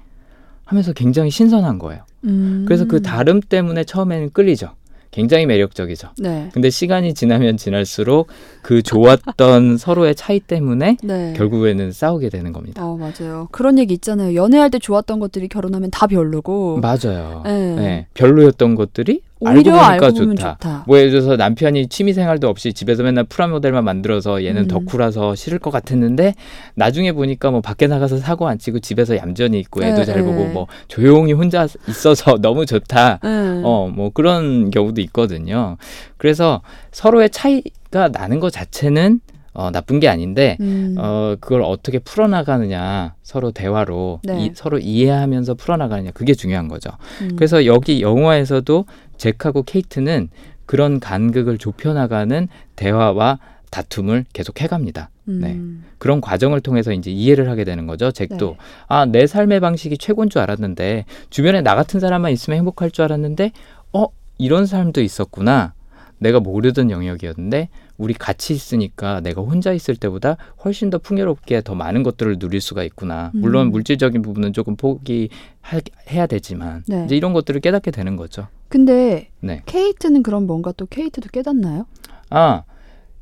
하면서 굉장히 신선한 거예요. 음. 그래서 그 다름 때문에 처음에는 끌리죠. 굉장히 매력적이죠. 네. 근데 시간이 지나면 지날수록 그 좋았던 서로의 차이 때문에 네. 결국에는 싸우게 되는 겁니다. 어 맞아요. 그런 얘기 있잖아요. 연애할 때 좋았던 것들이 결혼하면 다 별로고. 맞아요. 네. 네. 별로였던 것들이 알고 보니까 알고 좋다. 좋다. 뭐 예를 들어서 남편이 취미 생활도 없이 집에서 맨날 프라모델만 만들어서 얘는 음. 덕후라서 싫을 것 같았는데 나중에 보니까 뭐 밖에 나가서 사고 안 치고 집에서 얌전히 있고 애도 네, 잘 네. 보고 뭐 조용히 혼자 있어서 너무 좋다. 네. 어, 뭐 그런 경우도 있거든요. 그래서 서로의 차이가 나는 것 자체는 어, 나쁜 게 아닌데 음. 어, 그걸 어떻게 풀어나가느냐 서로 대화로 네. 이, 서로 이해하면서 풀어나가느냐 그게 중요한 거죠. 음. 그래서 여기 영화에서도 잭하고 케이트는 그런 간극을 좁혀나가는 대화와 다툼을 계속 해갑니다. 네. 음. 그런 과정을 통해서 이제 이해를 하게 되는 거죠. 잭도 네. 아내 삶의 방식이 최고인 줄 알았는데 주변에 나 같은 사람만 있으면 행복할 줄 알았는데 어 이런 삶도 있었구나. 내가 모르던 영역이었는데 우리 같이 있으니까 내가 혼자 있을 때보다 훨씬 더 풍요롭게 더 많은 것들을 누릴 수가 있구나. 물론 음. 물질적인 부분은 조금 포기해야 되지만 네. 이제 이런 것들을 깨닫게 되는 거죠. 근데 네. 케이트는 그럼 뭔가 또 케이트도 깨닫나요? 아,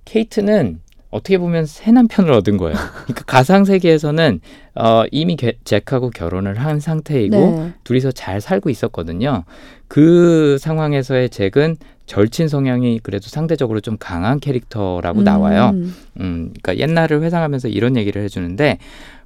케이트는 어떻게 보면 새 남편을 얻은 거예요. 그러니까 가상 세계에서는 어, 이미 게- 잭하고 결혼을 한 상태이고 네. 둘이서 잘 살고 있었거든요. 그 상황에서의 잭은 절친 성향이 그래도 상대적으로 좀 강한 캐릭터라고 나와요. 음. 음, 그러니까 옛날을 회상하면서 이런 얘기를 해주는데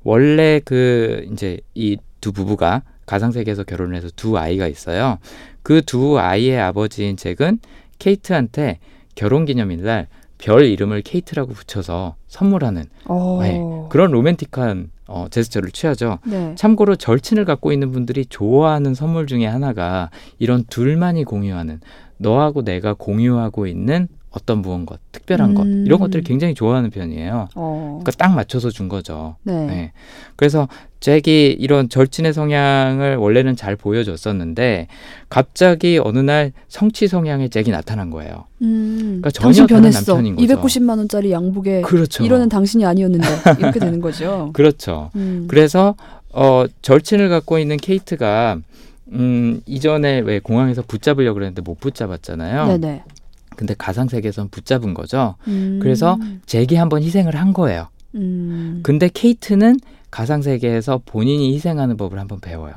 원래 그 이제 이 두 부부가 가상 세계에서 결혼을 해서 두 아이가 있어요. 그 두 아이의 아버지인 잭은 케이트한테 결혼 기념일날 별 이름을 케이트라고 붙여서 선물하는 어. 네, 그런 로맨틱한 어, 제스처를 취하죠. 네. 참고로 절친을 갖고 있는 분들이 좋아하는 선물 중에 하나가 이런 둘만이 공유하는 너하고 내가 공유하고 있는 어떤 무언가 특별한 것 음. 이런 것들을 굉장히 좋아하는 편이에요. 어. 그러니까 딱 맞춰서 준 거죠. 네. 네. 그래서 잭이 이런 절친의 성향을 원래는 잘 보여줬었는데 갑자기 어느 날 성취 성향의 잭이 나타난 거예요. 음. 그러니까 전혀 다른 변했어. 남편인 거죠. 290만 원짜리 양복에 그렇죠. 이러는 당신이 아니었는데 이렇게 되는 거죠. 그렇죠. 음. 그래서 어 절친을 갖고 있는 케이트가 음 이전에 왜 공항에서 붙잡으려고 그랬는데 못 붙잡았잖아요. 네네. 근데 가상 세계에선 붙잡은 거죠. 음. 그래서 잭이 한번 희생을 한 거예요. 음. 근데 케이트는 가상 세계에서 본인이 희생하는 법을 한번 배워요.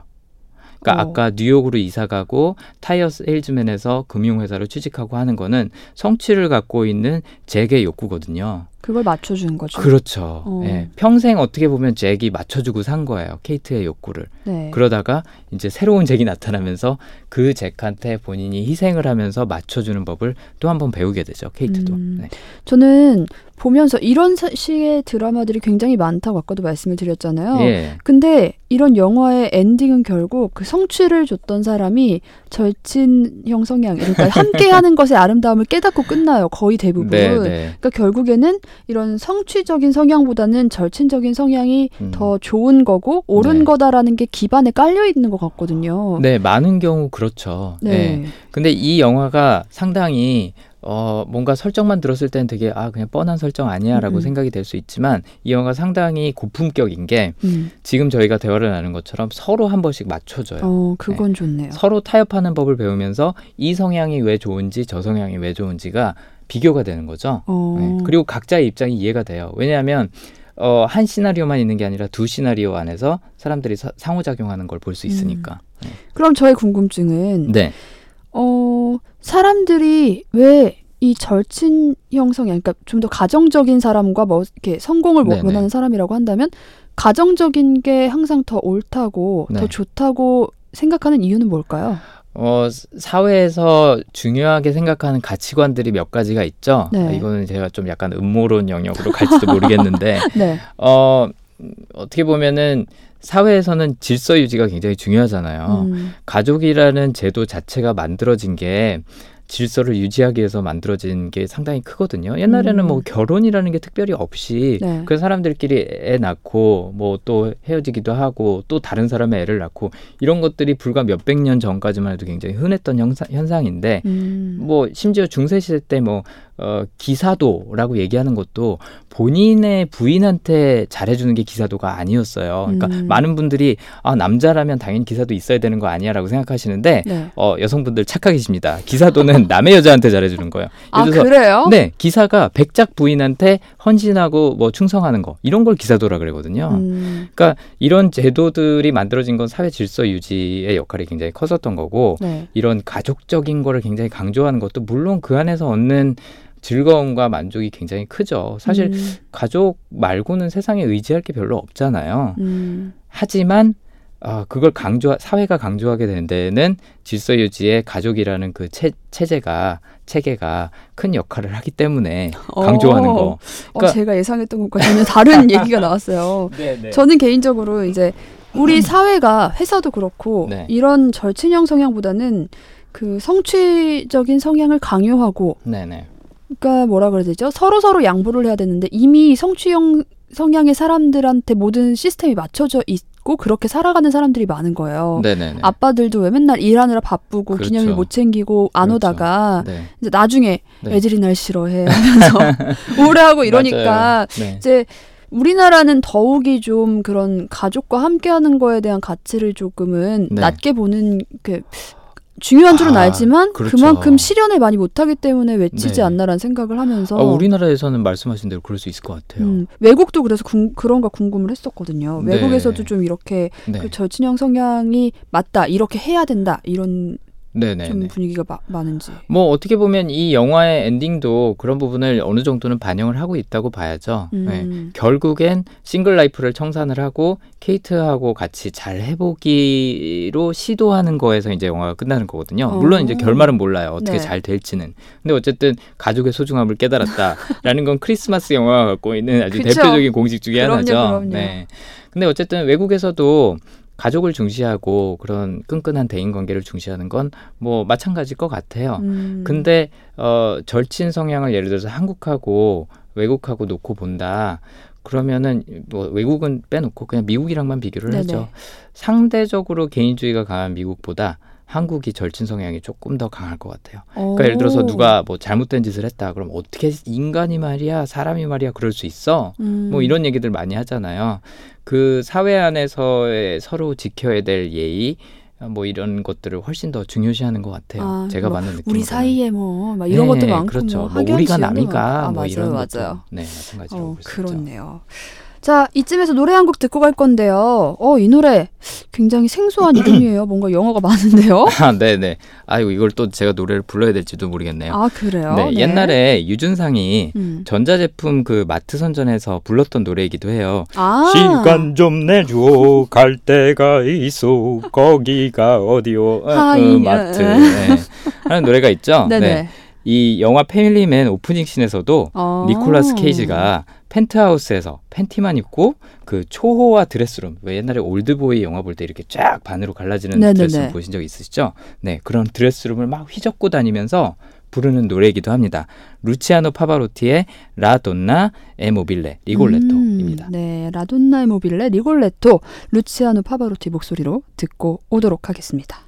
그러니까 어. 아까 뉴욕으로 이사 가고 타이어 세일즈맨에서 금융회사로 취직하고 하는 거는 성취를 갖고 있는 잭의 욕구거든요. 그걸 맞춰주는 거죠. 그렇죠. 어. 예. 평생 어떻게 보면 잭이 맞춰주고 산 거예요. 케이트의 욕구를. 네. 그러다가 이제 새로운 잭이 나타나면서 그 잭한테 본인이 희생을 하면서 맞춰주는 법을 또 한 번 배우게 되죠. 케이트도. 음. 네. 저는 보면서 이런 사- 식의 드라마들이 굉장히 많다고 아까도 말씀을 드렸잖아요. 예. 근데 이런 영화의 엔딩은 결국 그 성취를 줬던 사람이 절친형 성향, 그러니까 함께하는 것의 아름다움을 깨닫고 끝나요. 거의 대부분. 네, 네. 그러니까 결국에는 이런 성취적인 성향보다는 절친적인 성향이 음. 더 좋은 거고 옳은 네. 거다라는 게 기반에 깔려 있는 것 같거든요. 네, 많은 경우 그렇죠. 네. 네. 근데 이 영화가 상당히 어 뭔가 설정만 들었을 때는 되게 아 그냥 뻔한 설정 아니야라고 음. 생각이 될 수 있지만 이 영화가 상당히 고품격인 게 음. 지금 저희가 대화를 나눈 것처럼 서로 한 번씩 맞춰줘요. 어, 그건 좋네요. 서로 타협하는 법을 배우면서 이 성향이 왜 좋은지 저 성향이 왜 좋은지가 비교가 되는 거죠. 어. 네. 그리고 각자의 입장이 이해가 돼요. 왜냐하면 어, 한 시나리오만 있는 게 아니라 두 시나리오 안에서 사람들이 사- 상호작용하는 걸 볼 수 있으니까. 그럼 저의 궁금증은 네. 어, 사람들이 왜 이 절친 형 성향, 그러니까 좀 더 가정적인 사람과 뭐 이렇게 성공을 뭐 네네. 원하는 사람이라고 한다면 가정적인 게 항상 더 옳다고 네. 더 좋다고 생각하는 이유는 뭘까요? 어, 스- 사회에서 중요하게 생각하는 가치관들이 몇 가지가 있죠. 네. 아, 이거는 제가 좀 약간 음모론 영역으로 갈지도 모르겠는데, 네. 어, 음, 어떻게 보면은 사회에서는 질서 유지가 굉장히 중요하잖아요. 음, 가족이라는 제도 자체가 만들어진 게 질서를 유지하기 위해서 만들어진 게 상당히 크거든요. 옛날에는 음. 뭐 결혼이라는 게 특별히 없이 네. 그 사람들끼리 애 낳고 뭐 또 헤어지기도 하고 또 다른 사람의 애를 낳고 이런 것들이 불과 몇백 년 전까지만 해도 굉장히 흔했던 현상, 현상인데 음, 뭐 심지어 중세 시대 때뭐 어, 기사도라고 얘기하는 것도 본인의 부인한테 잘해주는 게 기사도가 아니었어요. 그러니까 음. 많은 분들이 아 남자라면 당연히 기사도 있어야 되는 거 아니야라고 생각하시는데 네. 어, 여성분들 착각이십니다. 기사도는 남의 여자한테 잘해주는 거예요. 아 그래요? 네 기사가 백작 부인한테 헌신하고 뭐 충성하는 거 이런 걸 기사도라 그러거든요. 음, 그러니까 이런 제도들이 만들어진 건 사회 질서 유지의 역할이 굉장히 컸었던 거고 네. 이런 가족적인 거를 굉장히 강조하는 것도 물론 그 안에서 얻는 즐거움과 만족이 굉장히 크죠. 사실 음, 가족 말고는 세상에 의지할 게 별로 없잖아요. 음, 하지만 어, 그걸 강조 사회가 강조하게 되는 데는 질서 유지에 가족이라는 그 체, 체제가 체계가 큰 역할을 하기 때문에 강조하는 어, 거. 어, 그러니까- 제가 예상했던 것과 전혀 다른 얘기가 나왔어요. 네, 저는 개인적으로 이제 우리 사회가 회사도 그렇고 네. 이런 절친형 성향보다는 그 성취적인 성향을 강요하고 네네. 그러니까 뭐라 그래야 되죠? 서로 서로 양보를 해야 되는데 이미 성취형 성향의 사람들한테 모든 시스템이 맞춰져 있고 그렇게 살아가는 사람들이 많은 거예요. 네네네. 아빠들도 왜 맨날 일하느라 바쁘고 그렇죠. 기념일 못 챙기고 안 그렇죠. 오다가 네. 이제 나중에 네. 애들이 날 싫어해 하면서 우울해하고 이러니까. 네. 이제 우리나라는 더욱이 좀 그런 가족과 함께하는 거에 대한 가치를 조금은 네. 낮게 보는 그 중요한 줄은 아, 알지만 그렇죠. 그만큼 실현을 많이 못하기 때문에 외치지 네. 않나라는 생각을 하면서 아, 우리나라에서는 말씀하신 대로 그럴 수 있을 것 같아요. 음, 외국도 그래서 궁- 그런 거 궁금을 했었거든요. 네. 외국에서도 좀 이렇게 네. 그 절친형 성향이 맞다 이렇게 해야 된다 이런 네네. 좀 분위기가 마- 많은지. 뭐 어떻게 보면 이 영화의 엔딩도 그런 부분을 어느 정도는 반영을 하고 있다고 봐야죠. 네. 음. 결국엔 single life를 청산을 하고 케이트하고 같이 잘 해보기로 시도하는 거에서 이제 영화가 끝나는 거거든요. 어. 물론 이제 결말은 몰라요. 어떻게 네. 잘 될지는. 근데 어쨌든 가족의 소중함을 깨달았다라는 건 크리스마스 영화가 갖고 있는 아주 그쵸. 대표적인 공식 중에 그럼요, 하나죠. 그럼요. 네. 근데 어쨌든 외국에서도 가족을 중시하고 그런 끈끈한 대인 관계를 중시하는 건 뭐 마찬가지일 것 같아요. 음. 근데 어 절친 성향을 예를 들어서 한국하고 외국하고 놓고 본다. 그러면은 뭐 외국은 빼놓고 그냥 미국이랑만 비교를 네네. 하죠. 상대적으로 개인주의가 강한 미국보다 한국이 절친 성향이 조금 더 강할 것 같아요. 그러니까 예를 들어서 오. 누가 뭐 잘못된 짓을 했다. 그럼 어떻게 인간이 말이야, 사람이 말이야 그럴 수 있어? 음. 뭐 이런 얘기들 많이 하잖아요. 그 사회 안에서의 서로 지켜야 될 예의 뭐 이런 것들을 훨씬 더 중요시하는 것 같아요. 아, 제가 뭐 받는 느낌. 우리 사이에 뭐막 이런 것도 많고 그렇죠. 뭐 뭐 우리가 남이가. 아, 뭐 맞아요, 이런 맞아요. 것도 네 마찬가지라고 어, 볼수 있죠. 그렇네요. 자, 이쯤에서 노래 한 곡 듣고 갈 건데요. 어, 이 노래 굉장히 생소한 이름이에요. 뭔가 영어가 많은데요. 아, 네 네. 아이고 이걸 또 제가 노래를 불러야 될지도 모르겠네요. 아, 그래요? 네, 옛날에 유준상이 음. 전자제품 그 마트 선전에서 불렀던 노래이기도 해요. 아, 시간 좀 내줘 갈 데가 있어 거기가 어디요 어, 어. 마트 네. 하는 노래가 있죠. 네네. 네. 이 영화 패밀리맨 opening scene에서도 어. 니콜라스 케이지가 펜트하우스에서 팬티만 입고 그 초호화 드레스룸 왜 옛날에 올드보이 영화 볼 때 이렇게 쫙 반으로 갈라지는 네네네. 드레스룸 보신 적 있으시죠? 네 그런 드레스룸을 막 휘젓고 다니면서 부르는 노래이기도 합니다. 루치아노 파바로티의 La donna è mobile 리골레토입니다. 음, 네, La donna è mobile 리골레토 루치아노 파바로티 목소리로 듣고 오도록 하겠습니다.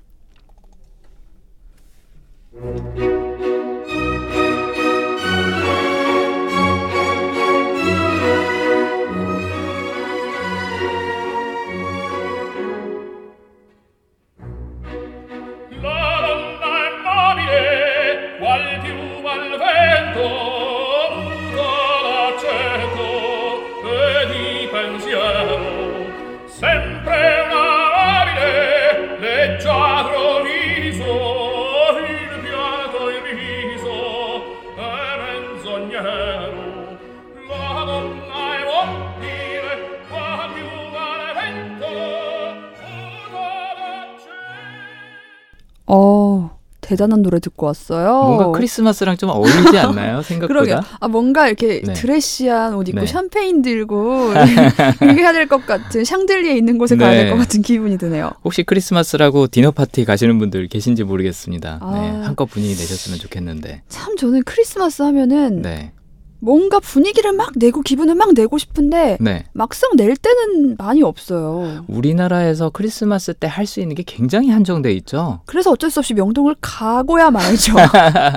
어, 대단한 노래 듣고 왔어요. 뭔가 크리스마스랑 좀 어울리지 않나요? 생각보다. 그러게요. 아 뭔가 이렇게 네. 드레시한 옷 입고 네. 샴페인 들고 이렇게 해야 될 것 같은 샹들리에 있는 곳에 가야 될 네. 것 같은 기분이 드네요. 혹시 크리스마스라고 디너 파티 가시는 분들 계신지 모르겠습니다. 아. 네, 한껏 분위기 내셨으면 좋겠는데. 참 저는 크리스마스 하면은 네, 뭔가 분위기를 막 내고 기분을 막 내고 싶은데 네. 막상 낼 때는 많이 없어요. 우리나라에서 크리스마스 때 할 수 있는 게 굉장히 한정돼 있죠. 그래서 어쩔 수 없이 명동을 가고야 말죠.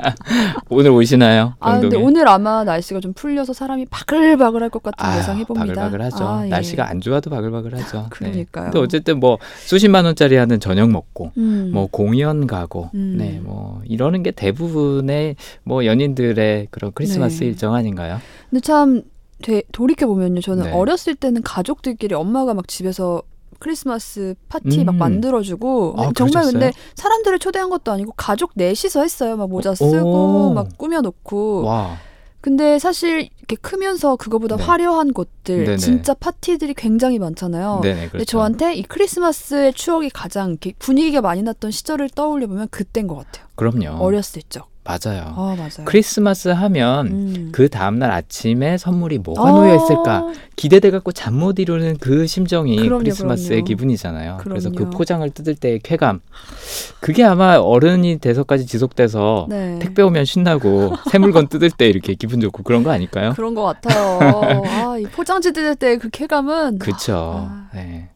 오늘 오시나요? 아 근데 명동에? 오늘 아마 날씨가 좀 풀려서 사람이 바글바글할 것 같은 아, 예상해 봅니다. 바글바글하죠. 아, 예. 날씨가 안 좋아도 바글바글하죠. 네. 그러니까요. 근데 어쨌든 뭐 수십만 원짜리 하는 저녁 먹고 음. 뭐 공연 가고 음. 네, 뭐 이러는 게 대부분의 뭐 연인들의 그런 크리스마스 네. 일정 아닌 가요? 근데 참 되, 돌이켜 보면요. 저는 네. 어렸을 때는 가족들끼리 엄마가 막 집에서 크리스마스 파티 막 음. 만들어주고 아, 정말 그러셨어요? 근데 사람들을 초대한 것도 아니고 가족 넷이서 했어요. 막 모자 오. 쓰고 막 꾸며놓고. 와, 근데 사실 이렇게 크면서 그거보다 네. 화려한 곳들 네네. 진짜 파티들이 굉장히 많잖아요. 네네 그렇죠. 근데 저한테 이 크리스마스의 추억이 가장 분위기가 많이 났던 시절을 떠올려 보면 그때인 것 같아요. 그럼요. 어렸을 적. 맞아요. 아 맞아요. 크리스마스 하면 음. 그 다음날 아침에 선물이 뭐가 어, 놓여 있을까 기대돼 갖고 잠 못 이루는 그 심정이 그럼요, 크리스마스의 그럼요. 기분이잖아요. 그래서 그 그럼요. 포장을 뜯을 때의 쾌감 그게 아마 어른이 돼서까지 지속돼서 네. 택배 오면 신나고 새 물건 뜯을 때 이렇게 기분 좋고 그런 거 아닐까요? 그런 것 같아요. 아, 이 포장지 뜯을 때 그 쾌감은 그쵸. 아. 네.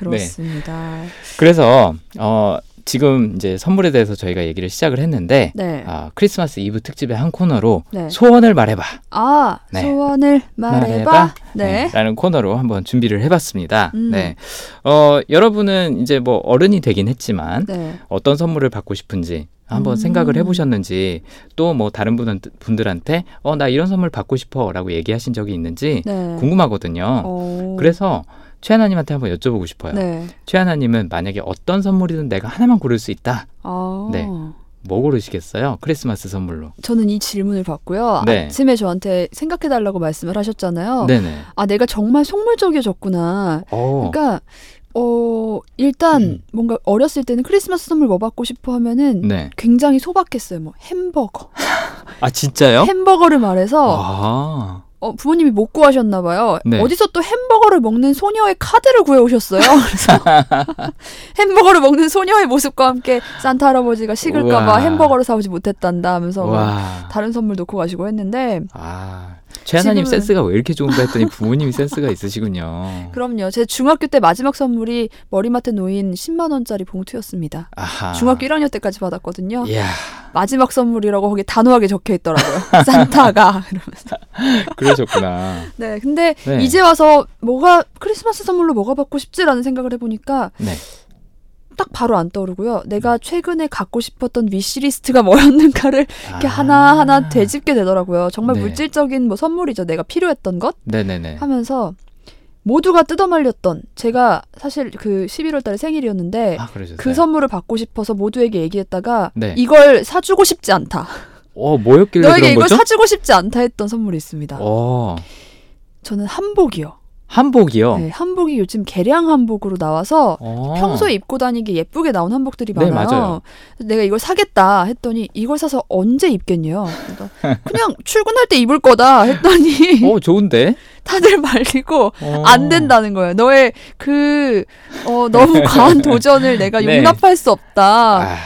그렇습니다. 그래서 어 지금 이제 선물에 대해서 저희가 얘기를 시작을 했는데 네. 아, 크리스마스 이브 특집의 한 코너로 네. 소원을 말해봐. 아, 네. 소원을 말해봐. 네. 라는 코너로 한번 준비를 해봤습니다. 음. 네. 어, 여러분은 이제 뭐 어른이 되긴 했지만 네. 어떤 선물을 받고 싶은지 한번 음. 생각을 해보셨는지 또 뭐 다른 분, 분들한테 어, 나 이런 선물 받고 싶어 라고 얘기하신 적이 있는지 네. 궁금하거든요. 어. 그래서 최하나님한테 한번 여쭤보고 싶어요. 네. 최하나님은 만약에 어떤 선물이든 내가 하나만 고를 수 있다. 아. 네. 뭐 고르시겠어요? 크리스마스 선물로. 저는 이 질문을 받고요. 네. 아침에 저한테 생각해 달라고 말씀을 하셨잖아요. 네네. 아, 내가 정말 속물적이어졌구나. 어. 그러니까 어, 일단 음. 뭔가 어렸을 때는 크리스마스 선물 뭐 받고 싶어 하면은 네. 굉장히 소박했어요. 뭐 햄버거. 아 진짜요? 햄버거를 말해서 아. 어, 부모님이 못 구하셨나 봐요. 네. 어디서 또 햄버거를 먹는 소녀의 카드를 구해 오셨어요. 그래서 햄버거를 먹는 소녀의 모습과 함께 산타 할아버지가 식을까 봐. 햄버거를 사오지 못했단다 하면서 뭐 와. 다른 선물 놓고 가시고 했는데 아. 최하나님 센스가 왜 이렇게 좋은가 했더니 부모님이 센스가 있으시군요. 그럼요. 제 중학교 때 마지막 선물이 머리맡에 놓인 10만 원짜리 봉투였습니다. 아하. 중학교 1학년 때까지 받았거든요. 이야. 마지막 선물이라고 거기 단호하게 적혀 있더라고요. 산타가 이러면서. 그러셨구나. 네, 근데 네. 이제 와서 뭐가 크리스마스 선물로 뭐가 받고 싶지라는 생각을 해보니까 네. 딱 바로 안 떠오르고요. 내가 최근에 갖고 싶었던 위시리스트가 뭐였는가를 이렇게 아. 하나하나 되짚게 되더라고요. 정말 네. 물질적인 뭐 선물이죠. 내가 필요했던 것 네네네. 하면서 모두가 뜯어말렸던 제가 사실 그 11월 달에 생일이었는데 아 그러셨어요. 그 선물을 받고 싶어서 모두에게 얘기했다가 네. 이걸 사주고 싶지 않다. 어 뭐였길래 너에게 그런 이걸 거죠? 사주고 싶지 않다 했던 선물이 있습니다. 어 저는 한복이요. 한복이요. 네, 한복이 요즘 개량 한복으로 나와서 어. 평소에 입고 다니기 예쁘게 나온 한복들이 네, 많아요. 맞아요. 그래서 내가 이걸 사겠다 했더니 이걸 사서 언제 입겠냐. 그냥 출근할 때 입을 거다 했더니 어 좋은데. 다들 말리고 어. 안 된다는 거예요. 너의 그 어, 너무 과한 도전을 내가 네. 용납할 수 없다. 아,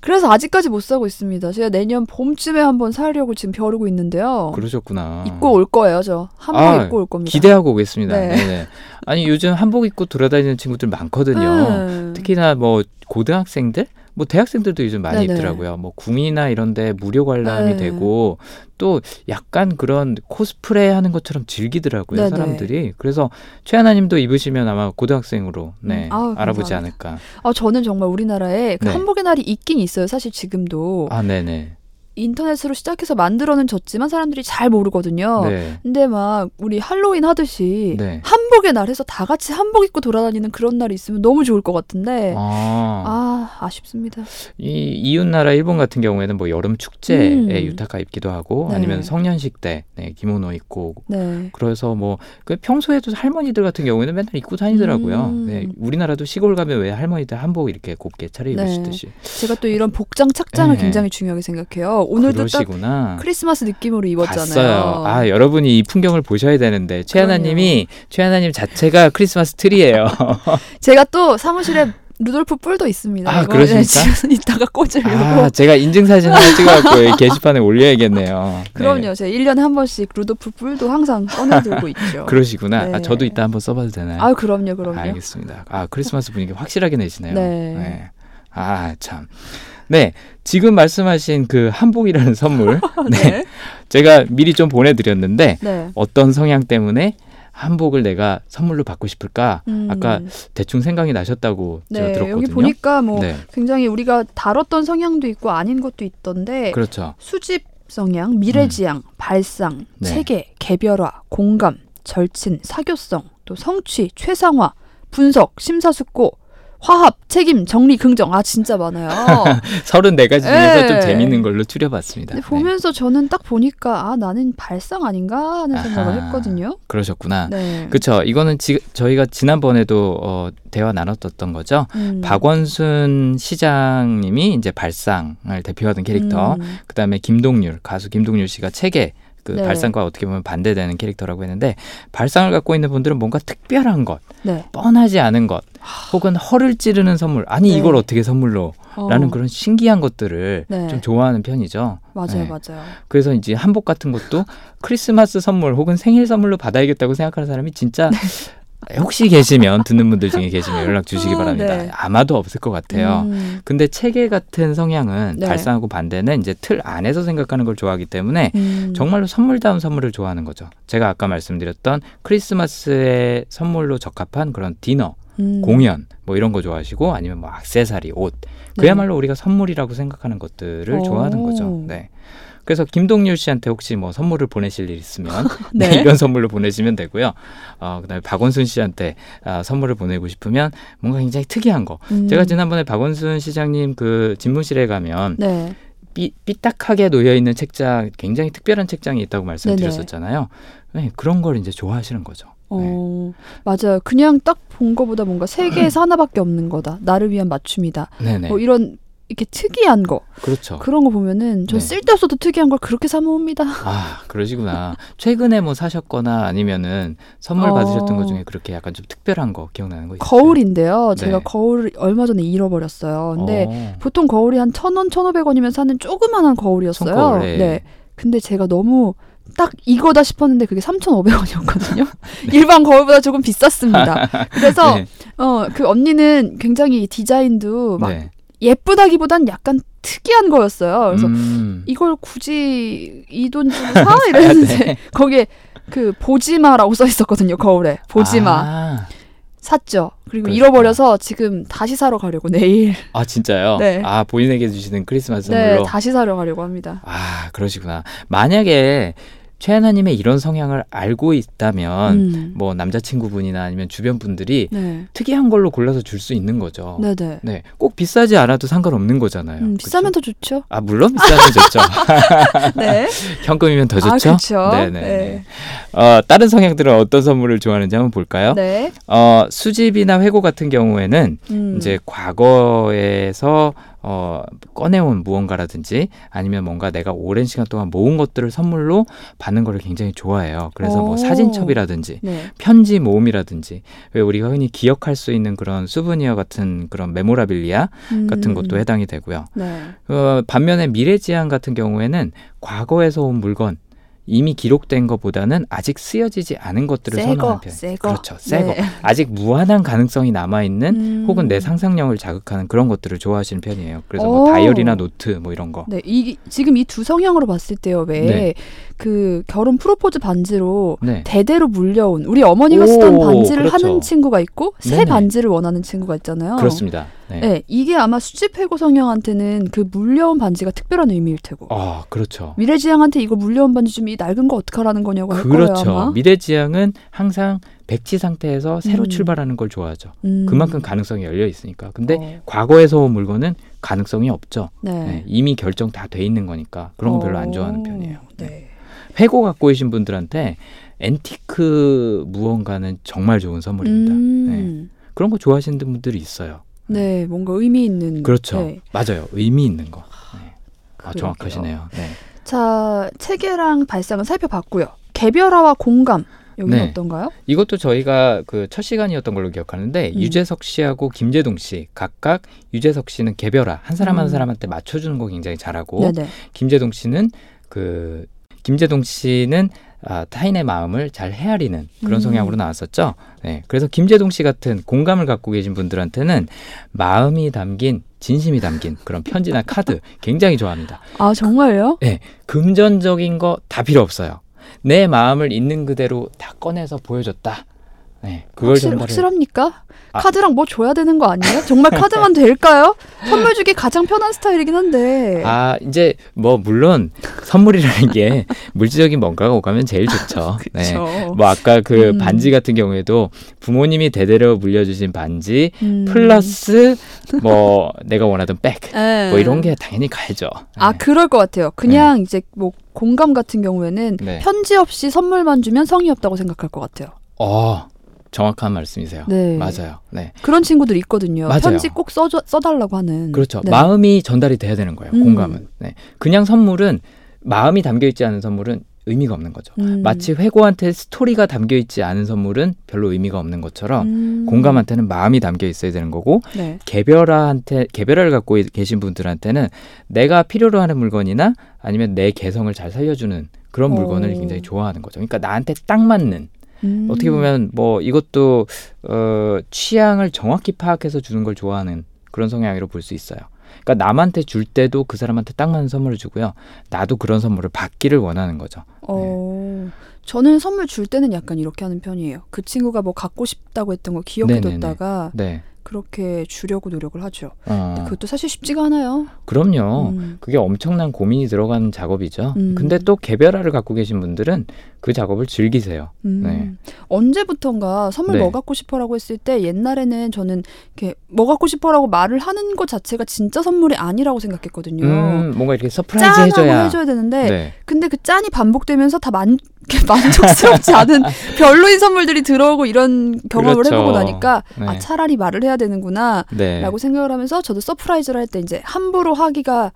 그래서 아직까지 못 사고 있습니다. 제가 내년 봄쯤에 한번 사려고 지금 벼르고 있는데요. 그러셨구나. 입고 올 거예요, 저. 한복 아, 입고 올 겁니다. 기대하고 오겠습니다. 네. 네. 아니 요즘 한복 입고 돌아다니는 친구들 많거든요. 음. 특히나 뭐 고등학생들, 뭐 대학생들도 요즘 많이 네네. 입더라고요. 뭐 궁이나 이런데 무료 관람이 네. 되고 또 약간 그런 코스프레 하는 것처럼 즐기더라고요 네네. 사람들이. 그래서 최하나님도 입으시면 아마 고등학생으로 네 음, 알아보지 감사합니다. 않을까. 아, 저는 정말 우리나라에 그 네. 한복의 날이 있긴 있어요. 사실 지금도 아 네네. 인터넷으로 시작해서 만들어는 줬지만 사람들이 잘 모르거든요. 네. 근데 막 우리 할로윈 하듯이 네. 한복의 날 해서 다 같이 한복 입고 돌아다니는 그런 날이 있으면 너무 좋을 것 같은데 아, 아 아쉽습니다. 이 이웃 나라 일본 같은 경우에는 뭐 여름 축제에 음. 유타카 입기도 하고 네. 아니면 성년식 때 네, 기모노 입고 네. 그래서 뭐 그 평소에도 할머니들 같은 경우에는 맨날 입고 다니더라고요. 음. 네, 우리나라도 시골 가면 왜 할머니들 한복 이렇게 곱게 차려 입으시듯이 제가 또 이런 복장 착장을 네. 굉장히 중요하게 생각해요. 오늘도 딱 그러시구나. 크리스마스 느낌으로 입었잖아요. 봤어요. 아 여러분이 이 풍경을 보셔야 되는데 최하나님이 최하나님 자체가 크리스마스 트리예요. 제가 또 사무실에 루돌프 뿔도 있습니다. 아, 그러십니까? 이따가 꽂으려고. 아 제가 인증 사진 하나 찍어갖고 게시판에 올려야겠네요. 네. 그럼요. 제가 1년에 한 번씩 루돌프 뿔도 항상 꺼내들고 있죠. 그러시구나. 네. 아, 저도 이따 한번 써봐도 되나요? 아, 그럼요, 그럼요. 알겠습니다. 아 크리스마스 분위기 확실하게 내시네요. 네. 아 참. 네 지금 말씀하신 그 한복이라는 선물, 네. 제가 미리 좀 보내드렸는데 네. 어떤 성향 때문에 한복을 내가 선물로 받고 싶을까? 음, 아까 대충 생각이 나셨다고 제가 네, 들었거든요. 여기 보니까 뭐 네, 굉장히 우리가 다뤘던 성향도 있고 아닌 것도 있던데 그렇죠. 수집 성향, 미래지향, 발상, 네. 체계, 개별화, 공감, 절친, 사교성, 또 성취, 최상화, 분석, 심사숙고, 화합, 책임, 정리, 긍정. 아 진짜 많아요. 34가지 중에서 좀 네. 재밌는 걸로 추려봤습니다. 네, 보면서 저는 딱 보니까 아 나는 발상 아닌가 하는 생각을 아하. 했거든요. 그러셨구나. 네. 그렇죠. 이거는 지, 저희가 지난번에도 어, 대화 나눴었던 거죠. 음. 박원순 시장님이 이제 발상을 대표하던 캐릭터, 음. 그 다음에 김동률 가수 김동률 씨가 책에 그 네. 발상과 어떻게 보면 반대되는 캐릭터라고 했는데 발상을 갖고 있는 분들은 뭔가 특별한 것, 네. 뻔하지 않은 것, 혹은 허를 찌르는 선물, 아니 네. 이걸 어떻게 선물로? 어, 라는 그런 신기한 것들을 네. 좀 좋아하는 편이죠. 맞아요, 네. 맞아요. 그래서 이제 한복 같은 것도 크리스마스 선물 혹은 생일 선물로 받아야겠다고 생각하는 사람이 진짜 네. 혹시 계시면 듣는 분들 중에 계시면 연락 주시기 아, 바랍니다. 네. 아마도 없을 것 같아요. 음. 근데 체계 같은 성향은 네. 발상하고 반대는 이제 틀 안에서 생각하는 걸 좋아하기 때문에 음. 정말로 선물다운 선물을 좋아하는 거죠. 제가 아까 말씀드렸던 크리스마스의 선물로 적합한 그런 디너, 음. 공연 뭐 이런 거 좋아하시고 아니면 뭐 액세서리, 옷 네. 그야말로 우리가 선물이라고 생각하는 것들을 오. 좋아하는 거죠. 네. 그래서 김동률 씨한테 혹시 뭐 선물을 보내실 일 있으면 네, 네. 이런 선물로 보내시면 되고요. 어, 그다음에 박원순 씨한테 아, 선물을 보내고 싶으면 뭔가 굉장히 특이한 거. 음. 제가 지난번에 박원순 시장님 그 집무실에 가면 네. 삐, 삐딱하게 놓여 있는 책장, 굉장히 특별한 책장이 있다고 말씀드렸었잖아요. 네, 그런 걸 이제 좋아하시는 거죠. 어, 맞아요. 그냥 딱 본 거보다 뭔가 세계에서 하나밖에 없는 거다. 나를 위한 맞춤이다. 네네. 뭐 이런 이렇게 특이한 거 그렇죠. 그런 거 보면은 저 네. 쓸데없어도 특이한 걸 그렇게 사 모읍니다. 아, 그러시구나. 최근에 뭐 사셨거나 아니면은 선물 어. 받으셨던 것 중에 그렇게 약간 좀 특별한 거 기억나는 거 있어요? 거울인데요. 제가 네. 거울을 얼마 전에 잃어버렸어요. 근데 어. 보통 거울이 한 천 원, 천오백 원이면 사는 조그만한 거울이었어요. 손거울, 네. 네. 근데 제가 너무 딱 이거다 싶었는데 그게 3,500원이었거든요. 일반 거울보다 조금 비쌌습니다. 그래서 네. 어, 그 언니는 굉장히 디자인도 막 네. 예쁘다기보단 약간 특이한 거였어요. 그래서 음. 이걸 굳이 이 돈 주고 사 이랬는데 네. 거기에 그 보지마라고 써 있었거든요 거울에 보지마 아, 샀죠 그리고 그러셨구나. 잃어버려서 지금 다시 사러 가려고 내일 아, 진짜요? 네. 아 본인에게 주시는 크리스마스 네 선물로. 다시 사러 가려고 합니다 아 그러시구나. 만약에 최하나님의 이런 성향을 알고 있다면 음. 뭐 남자친구분이나 아니면 주변 분들이 네 특이한 걸로 골라서 줄 수 있는 거죠. 네네 네, 꼭 비싸지 않아도 상관없는 거잖아요. 음, 비싸면 그쵸? 더 좋죠 아 물론 비싸면 좋죠. 네 현금이면 더 아, 좋죠. 그렇죠. 네네. 네. 어, 다른 성향들은 어떤 선물을 좋아하는지 한번 볼까요? 네 어, 수집이나 회고 같은 경우에는 음. 이제 과거에서 어, 꺼내온 무언가라든지 아니면 뭔가 내가 오랜 시간 동안 모은 것들을 선물로 받는 거를 굉장히 좋아해요. 그래서 뭐 오. 사진첩이라든지 네. 편지 모음이라든지 왜 우리가 흔히 기억할 수 있는 그런 souvenir 같은 그런 memorabilia 같은 음, 것도 음. 해당이 되고요. 네 어, 반면에 미래지향 같은 경우에는 과거에서 온 물건 이미 기록된 것보다는 아직 쓰여지지 않은 것들을 선호하는 편. 새 거 그렇죠. 새거. 네. 아직 무한한 가능성이 남아 있는 음. 혹은 내 상상력을 자극하는 그런 것들을 좋아하시는 편이에요. 그래서 뭐 오. 다이어리나 노트 뭐 이런 거. 네, 이 지금 이 두 성향으로 봤을 때요. 왜 네. 그 결혼 프로포즈 반지로 네. 대대로 물려온 우리 어머니가 오, 쓰던 반지를 그렇죠. 하는 친구가 있고 새 네네. 반지를 원하는 친구가 있잖아요. 그렇습니다. 네. 네, 이게 아마 수집 회고 성향한테는 그 물려온 반지가 특별한 의미일 테고 아, 그렇죠. 미래지향한테 이거 물려온 반지 좀 이 낡은 거 어떡하라는 거냐고 할 거예요 그렇죠. 미래지향은 항상 백지 상태에서 새로 음. 출발하는 걸 좋아하죠. 음. 그만큼 가능성이 열려 있으니까. 근데 어, 과거에서 온 물건은 가능성이 없죠. 네. 네, 이미 결정 다 돼 있는 거니까 그런 거 별로 안 좋아하는 오, 편이에요. 네. 네. 회고 갖고 계신 분들한테 앤티크 무언가는 정말 좋은 선물입니다. 네. 음. 그런 거 좋아하시는 분들이 있어요. 네, 뭔가 의미 있는 그렇죠. 네. 맞아요. 의미 있는 거. 네. 아. 정확하시네요. 네. 자, 체계랑 발상은 살펴봤고요. 개별화와 공감 여기는 네. 어떤가요? 이것도 저희가 그 첫 시간이었던 걸로 기억하는데 음. 유재석 씨하고 김재동 씨 각각 유재석 씨는 개별화 한 사람 한 음. 사람한테 맞춰주는 거 굉장히 잘하고 네네. 김재동 씨는 그 김재동 씨는 아, 타인의 마음을 잘 헤아리는 그런 음. 성향으로 나왔었죠. 네, 그래서 김재동 씨 같은 공감을 갖고 계신 분들한테는 마음이 담긴 진심이 담긴 그런 편지나 카드 굉장히 좋아합니다. 아 정말요? 금전적인 거 다 필요 없어요. 내 마음을 있는 그대로 다 꺼내서 보여줬다. 네, 그걸 확실, 전달을 확실합니까? 아. 카드랑 뭐 줘야 되는 거 아니에요? 정말 카드만 될까요? 선물 주기 가장 편한 스타일이긴 한데. 아 이제 뭐 물론 선물이라는 게 물질적인 뭔가가 오가면 제일 좋죠. 네. 뭐 아까 그 음. 반지 같은 경우에도 부모님이 대대로 물려주신 반지 음. 플러스 뭐 내가 원하던 백뭐 네. 이런 게 당연히 가야죠. 아 네. 그럴 것 같아요. 그냥 이제 뭐 공감 같은 경우에는 네. 편지 없이 선물만 주면 성의 없다고 생각할 것 같아요. 어 정확한 말씀이세요. 네. 맞아요. 네. 그런 친구들이 있거든요. 맞아요. 편지 꼭 써줘, 써달라고 하는. 그렇죠. 네. 마음이 전달이 돼야 되는 거예요. 음. 공감은. 네. 그냥 선물은 마음이 담겨 있지 않은 선물은 의미가 없는 거죠. 음. 마치 회고한테 스토리가 담겨 있지 않은 선물은 별로 의미가 없는 것처럼 음. 공감한테는 마음이 담겨 있어야 되는 거고 네. 개별화한테 개별화를 갖고 계신 분들한테는 내가 필요로 하는 물건이나 아니면 내 개성을 잘 살려주는 그런 물건을 오. 굉장히 좋아하는 거죠. 그러니까 나한테 딱 맞는 음. 어떻게 보면 뭐 이것도 어 취향을 정확히 파악해서 주는 걸 좋아하는 그런 성향으로 볼 수 있어요. 그러니까 남한테 줄 때도 그 사람한테 딱 맞는 선물을 주고요. 나도 그런 선물을 받기를 원하는 거죠. 어, 저는 선물 줄 때는 약간 이렇게 하는 편이에요. 그 친구가 뭐 갖고 싶다고 했던 거 기억해뒀다가 네. 그렇게 주려고 노력을 하죠. 어, 근데 그것도 사실 쉽지가 않아요. 그럼요. 음. 그게 엄청난 고민이 들어가는 작업이죠. 음. 근데 또 개별화를 갖고 계신 분들은 그 작업을 즐기세요. 음. 네. 언제부턴가 선물 네. 뭐 갖고 싶어라고 했을 때 옛날에는 저는 이렇게 뭐 갖고 싶어라고 말을 하는 것 자체가 진짜 선물이 아니라고 생각했거든요. 음, 뭔가 이렇게 surprise 해줘야. 해줘야 되는데 네. 근데 그 짠이 반복되면서 다 만, 만족스럽지 않은 별로인 선물들이 들어오고 이런 경험을 그렇죠. 해보고 나니까 네. 아 차라리 말을 해야 되는구나 네. 라고 생각을 하면서 저도 surprise를 할 때 이제 함부로 하기가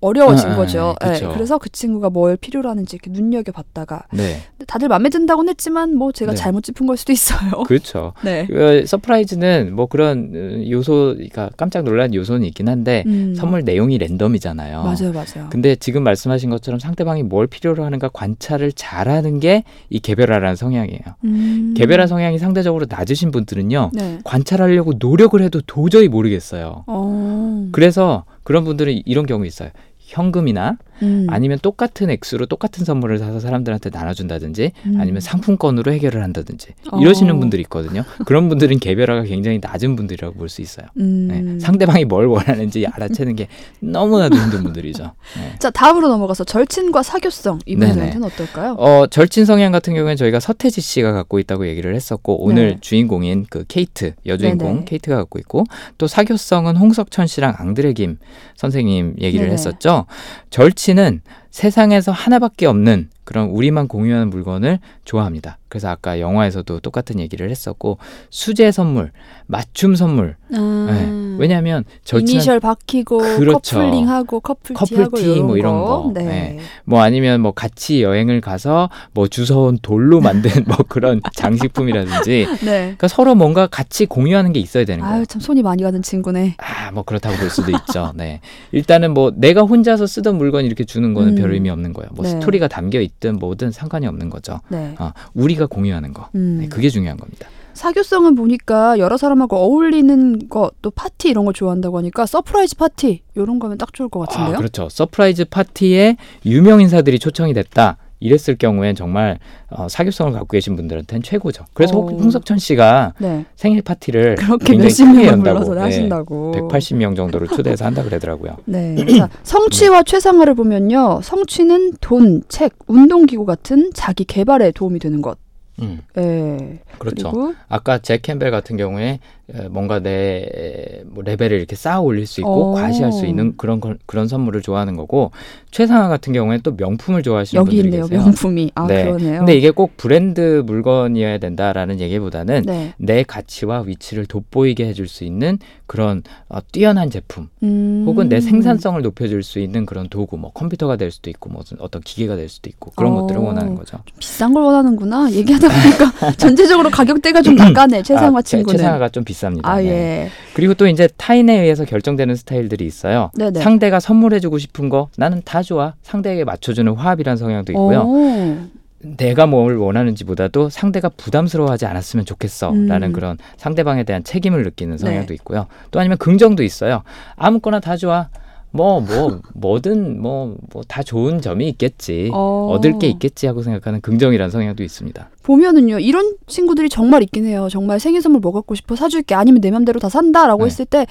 어려워진 아, 거죠. 예, 그래서 그 친구가 뭘 필요로 하는지 이렇게 눈여겨 봤다가 네. 근데 다들 마음에 든다고는 했지만 뭐 제가 네. 잘못 짚은 걸 수도 있어요. 그렇죠. 네. 그 surprise는 뭐 그런 어, 요소, 그러니까 깜짝 놀란 요소는 있긴 한데 음. 선물 내용이 랜덤이잖아요. 맞아요, 맞아요. 근데 지금 말씀하신 것처럼 상대방이 뭘 필요로 하는가 관찰을 잘하는 게 이 개별화라는 성향이에요. 음. 개별화 성향이 상대적으로 낮으신 분들은요. 네. 관찰하려고 노력을 해도 도저히 모르겠어요. 어. 그래서 그런 분들은 이런 경우 있어요. 현금이나 음. 아니면 똑같은 액수로 똑같은 선물을 사서 사람들한테 나눠준다든지 음. 아니면 상품권으로 해결을 한다든지 이러시는 어. 분들이 있거든요. 그런 분들은 개별화가 굉장히 낮은 분들이라고 볼 수 있어요. 음. 네, 상대방이 뭘 원하는지 알아채는 게 너무나도 힘든 분들이죠. 네. 자 다음으로 넘어가서 절친과 사교성 이 분들한테는 어떨까요? 어, 절친 성향 같은 경우에는 저희가 서태지 씨가 갖고 있다고 얘기를 했었고 오늘 네. 주인공인 그 케이트 여주인공 네네. 케이트가 갖고 있고 또 사교성은 홍석천 씨랑 앙드레 김 선생님 얘기를 네네. 했었죠. 절친 은 세상에서 하나밖에 없는 그런 우리만 공유하는 물건을 좋아합니다. 그래서 아까 영화에서도 똑같은 얘기를 했었고 수제 선물, 맞춤 선물. 아. 네. 왜냐하면 절친은 이니셜 박히고 그렇죠. 커플링하고 커플티하고 커플티 뭐 이런 거. 네. 네. 뭐 아니면 뭐 같이 여행을 가서 뭐 주워온 돌로 만든 뭐 그런 장식품이라든지 네. 그러니까 서로 뭔가 같이 공유하는 게 있어야 되는 거예요. 아유 참 손이 많이 가는 친구네. 아, 뭐 그렇다고 볼 수도 있죠. 네. 일단은 뭐 내가 혼자서 쓰던 물건 이렇게 주는 거는 음. 별 의미 없는 거예요. 뭐 네. 스토리가 담겨 있든 뭐든 상관이 없는 거죠. 네. 어, 우리가 공유하는 거. 음. 네, 그게 중요한 겁니다. 사교성은 보니까 여러 사람하고 어울리는 거또 파티 이런 거 좋아한다고 하니까 surprise 파티 이런 거면 딱 좋을 것 같은데요. 아, 그렇죠. surprise 파티에 유명 인사들이 초청이 됐다. 이랬을 경우엔 정말 어, 사교성을 갖고 계신 분들한테는 최고죠. 그래서 어. 홍- 홍석천 씨가 네. 생일 파티를 그렇게 몇십 크게 명을 연다고, 불러서 네, 하신다고. 180명 정도를 초대해서 한다 그러더라고요. 네. 자, 성취와 최상화를 보면요. 성취는 돈, 책, 운동기구 같은 자기 개발에 도움이 되는 것. 음, 예. 그렇죠. 아까 잭 캠벨 같은 경우에 에, 뭔가 내뭐 레벨을 이렇게 쌓아 올릴 수 있고 오. 과시할 수 있는 그런 걸- 그런 선물을 좋아하는 거고 최상화 같은 경우에 또 명품을 좋아하시는 분들이 있네요. 계세요. 명품이. 아, 네. 그러네요. 근데 이게 꼭 브랜드 물건이어야 된다라는 얘기보다는 네. 내 가치와 위치를 돋보이게 해줄 수 있는 그런 어, 뛰어난 제품 음. 혹은 내 생산성을 높여줄 수 있는 그런 도구 뭐 컴퓨터가 될 수도 있고 뭐 어떤 기계가 될 수도 있고 그런 어. 것들을 원하는 거죠. 비싼 걸 원하는구나. 얘기하다 보니까 전체적으로 가격대가 좀 나가네. 최상화 아, 최- 친구는. 최상화가 좀 비 쌉니다. 아, 네. 예. 그리고 또 이제 타인에 의해서 결정되는 스타일들이 있어요. 네네. 상대가 선물해주고 싶은 거 나는 다 좋아. 상대에게 맞춰주는 화합이라는 성향도 있고요. 오. 내가 뭘 원하는지보다도 상대가 부담스러워하지 않았으면 좋겠어라는 음. 그런 상대방에 대한 책임을 느끼는 성향도 네. 있고요. 또 아니면 긍정도 있어요. 아무거나 다 좋아. 뭐 뭐 뭐든 뭐 뭐 다 좋은 점이 있겠지. 어. 얻을 게 있겠지 하고 생각하는 긍정이라는 성향도 있습니다. 보면은요 이런 친구들이 정말 있긴 해요. 정말 생일 선물 뭐 갖고 싶어 사줄게 아니면 내 맘대로 다 산다 라고 네. 했을 때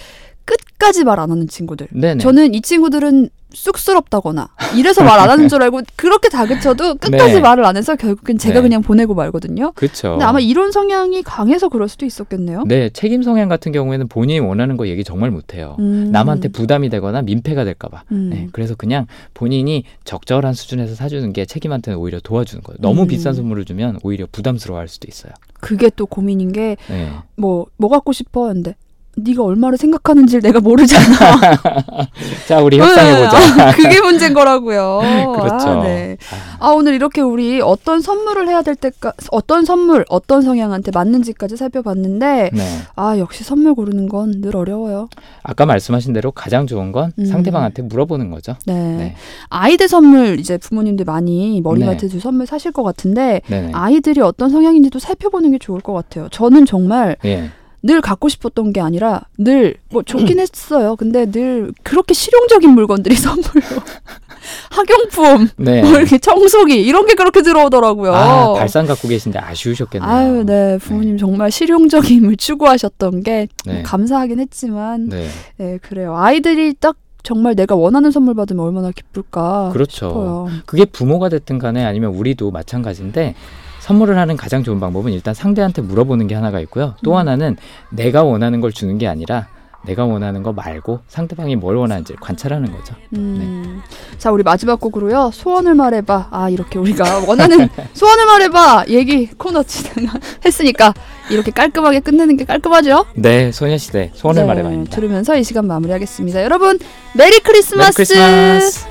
끝까지 말 안 하는 친구들. 네네. 저는 이 친구들은 쑥스럽다거나 이래서 말 안 하는 줄 알고 그렇게 다그쳐도 끝까지 네. 말을 안 해서 결국엔 제가 네. 그냥 보내고 말거든요. 그렇죠. 근데 아마 이런 성향이 강해서 그럴 수도 있었겠네요. 네, 책임 성향 같은 경우에는 본인이 원하는 거 얘기 정말 못해요. 음. 남한테 부담이 되거나 민폐가 될까봐. 음. 네, 그래서 그냥 본인이 적절한 수준에서 사주는 게 책임한테는 오히려 도와주는 거예요. 너무 음. 비싼 선물을 주면 오히려 부담스러워할 수도 있어요. 그게 또 고민인 게 네, 뭐뭐 갖고 싶어 했는데 네가 얼마를 생각하는지 내가 모르잖아. 자, 우리 협상해 보자. 아, 그게 문제인 거라고요. 그렇죠. 아, 네. 아 오늘 이렇게 우리 어떤 선물을 해야 될 때까 어떤 선물 어떤 성향한테 맞는지까지 살펴봤는데 네. 아 역시 선물 고르는 건 늘 어려워요. 아까 말씀하신 대로 가장 좋은 건 음. 상대방한테 물어보는 거죠. 네. 네. 아이들 선물 이제 부모님들 많이 머리 네. 맡아줄 선물 사실 것 같은데 네네. 아이들이 어떤 성향인지도 살펴보는 게 좋을 것 같아요. 저는 정말 예. 늘 갖고 싶었던 게 아니라 늘 뭐 좋긴 했어요. 근데 늘 그렇게 실용적인 물건들이 선물로 학용품, 네. 뭐 이렇게 청소기 이런 게 그렇게 들어오더라고요. 아, 발상 갖고 계신데 아쉬우셨겠네요. 아유, 네. 부모님 정말 실용적임을 추구하셨던 게 네. 감사하긴 했지만, 네. 네, 그래요. 아이들이 딱 정말 내가 원하는 선물 받으면 얼마나 기쁠까 그렇죠. 싶어요. 그게 부모가 됐든 간에 아니면 우리도 마찬가지인데 선물을 하는 가장 좋은 방법은 일단 상대한테 물어보는 게 하나가 있고요. 또 음. 하나는 내가 원하는 걸 주는 게 아니라 내가 원하는 거 말고 상대방이 뭘 원하는지 관찰하는 거죠. 음. 자, 우리 마지막 곡으로요. 소원을 말해봐. 아, 이렇게 우리가 원하는 소원을 말해봐. 얘기 코너 진행했으니까 이렇게 깔끔하게 끝내는 게 깔끔하죠? 네, 소녀시대 소원을 네, 말해봐입니다. 들으면서 이 시간 마무리하겠습니다. 여러분, Merry Christmas! Merry Christmas!